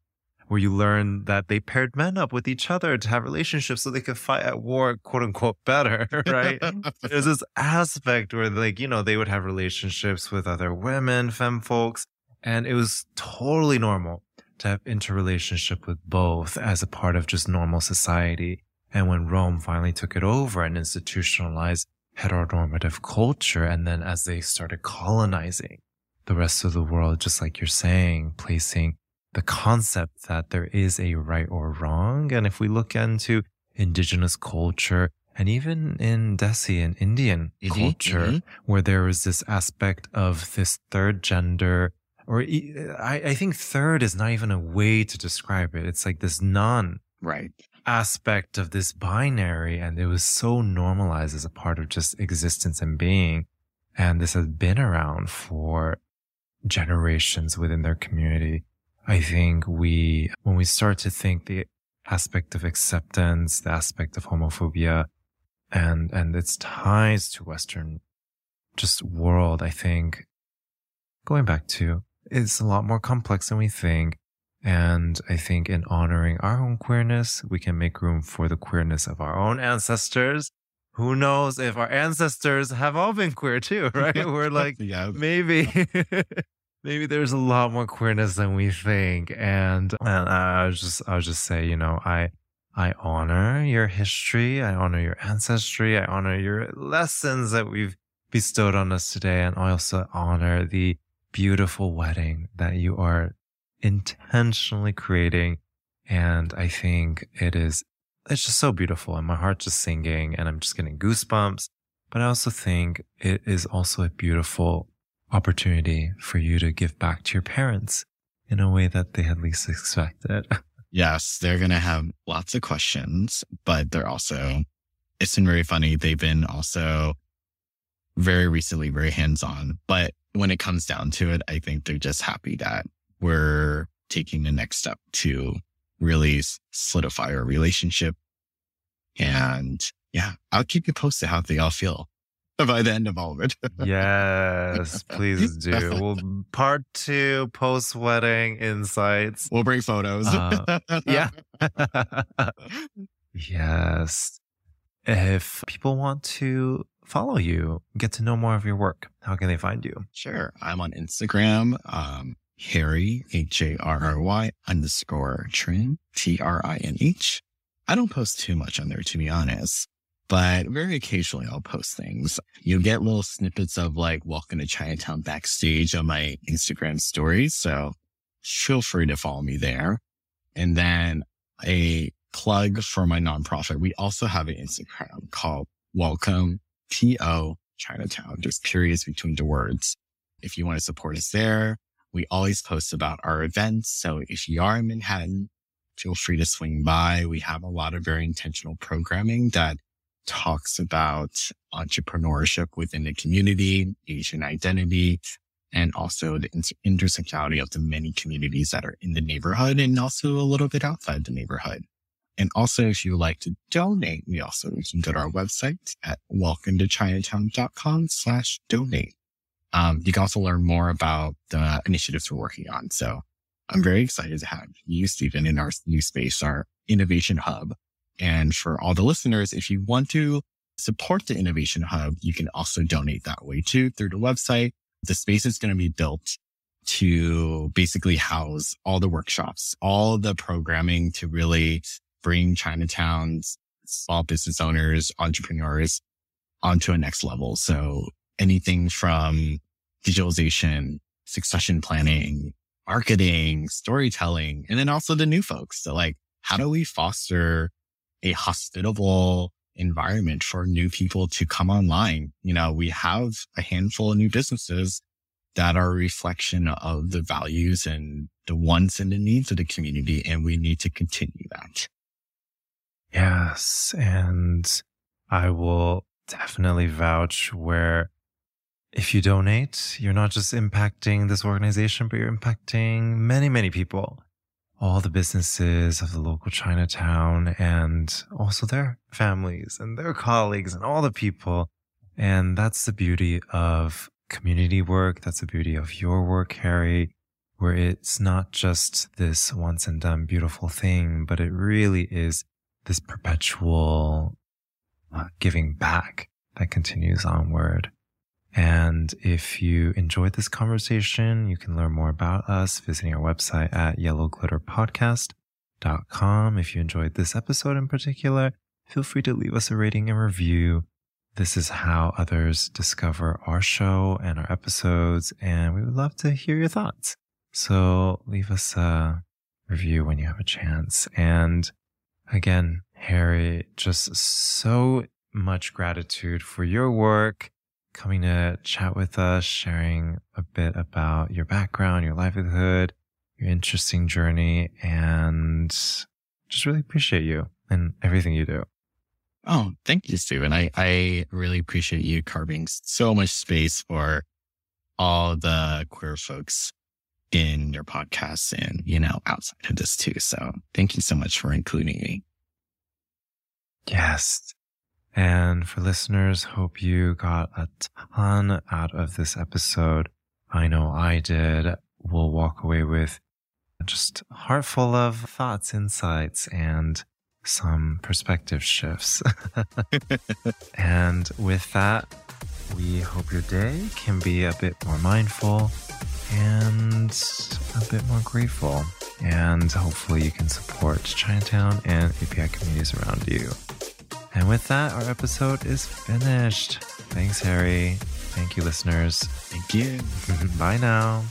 where you learn that they paired men up with each other to have relationships so they could fight at war, quote unquote, better, right? There's this aspect where, like, you know, they would have relationships with other women, femme folks, and it was totally normal to have interrelationship with both as a part of just normal society. And when Rome finally took it over and institutionalized heteronormative culture, and then as they started colonizing the rest of the world, just like you're saying, placing the concept that there is a right or wrong. And if we look into indigenous culture and even in Desi and Indian mm-hmm, culture, mm-hmm. where there is this aspect of this third gender, or I, I think third is not even a way to describe it. It's like this non right aspect of this binary. And it was so normalized as a part of just existence and being. And this has been around for generations within their community. I think we, when we start to think the aspect of acceptance, the aspect of homophobia and, and its ties to Western just world, I think going back to it's a lot more complex than we think. And I think in honoring our own queerness, we can make room for the queerness of our own ancestors. Who knows if our ancestors have all been queer too, right? We're like, yeah. maybe maybe there's a lot more queerness than we think. And, and I was just, I was just say, you know, I, I honor your history. I honor your ancestry. I honor your lessons that we've bestowed on us today. And I also honor the beautiful wedding that you are intentionally creating. And I think it is, it's just so beautiful and my heart's just singing and I'm just getting goosebumps. But I also think it is also a beautiful opportunity for you to give back to your parents in a way that they had least expected. yes, they're going to have lots of questions, but they're also, it's been very funny. They've been also very recently very hands on, but when it comes down to it, I think they're just happy that we're taking the next step to really solidify our relationship. And yeah, I'll keep you posted how they all feel by the end of all of it. yes, please do. We'll part two, post wedding insights. We'll bring photos. Uh, yeah. yes. If people want to follow you, get to know more of your work, how can they find you? Sure. I'm on Instagram, um, Harry, H-A-R-R-Y underscore Trinh, T-R-I-N-H. I don't post too much on there, to be honest but very occasionally I'll post things. You'll get little snippets of like Welcome to Chinatown backstage on my Instagram stories. So feel free to follow me there. And then a plug for my nonprofit. We also have an Instagram called welcome TO Chinatown, There's periods between the words. If you want to support us there, we always post about our events. So if you are in Manhattan, feel free to swing by. We have a lot of very intentional programming that talks about entrepreneurship within the community, Asian identity, and also the intersectionality of the many communities that are in the neighborhood and also a little bit outside the neighborhood. And also, if you would like to donate, we also can go to our website at welcome to chinatown.com slash donate. Um, you can also learn more about the initiatives we're working on. So I'm very excited to have you, Steven, in our new space, our innovation hub, and for all the listeners, if you want to support the Innovation Hub, you can also donate that way too through the website. The space is going to be built to basically house all the workshops, all the programming to really bring Chinatown's small business owners, entrepreneurs onto a next level. So anything from digitalization, succession planning, marketing, storytelling, and then also the new folks. So like, how do we foster a hospitable environment for new people to come online. You know, we have a handful of new businesses that are a reflection of the values and the wants and the needs of the community. And we need to continue that. Yes. And I will definitely vouch where if you donate, you're not just impacting this organization, but you're impacting many, many people all the businesses of the local Chinatown and also their families and their colleagues and all the people. And that's the beauty of community work. That's the beauty of your work, Harry, where it's not just this once and done beautiful thing, but it really is this perpetual uh, giving back that continues onward. And if you enjoyed this conversation, you can learn more about us visiting our website at yellowglitterpodcast.com. If you enjoyed this episode in particular, feel free to leave us a rating and review. This is how others discover our show and our episodes, and we would love to hear your thoughts. So leave us a review when you have a chance. And again, Harry, just so much gratitude for your work, coming to chat with us, sharing a bit about your background, your livelihood, your interesting journey, and just really appreciate you and everything you do. Oh, thank you, Steven. I, I really appreciate you carving so much space for all the queer folks in your podcast and, you know, outside of this too. So thank you so much for including me. Yes. And for listeners, hope you got a ton out of this episode. I know I did. We'll walk away with just a heart full of thoughts, insights, and some perspective shifts. and with that, we hope your day can be a bit more mindful and a bit more grateful. And hopefully, you can support Chinatown and API communities around you. And with that, our episode is finished. Thanks, Harry. Thank you, listeners. Thank you. Bye now.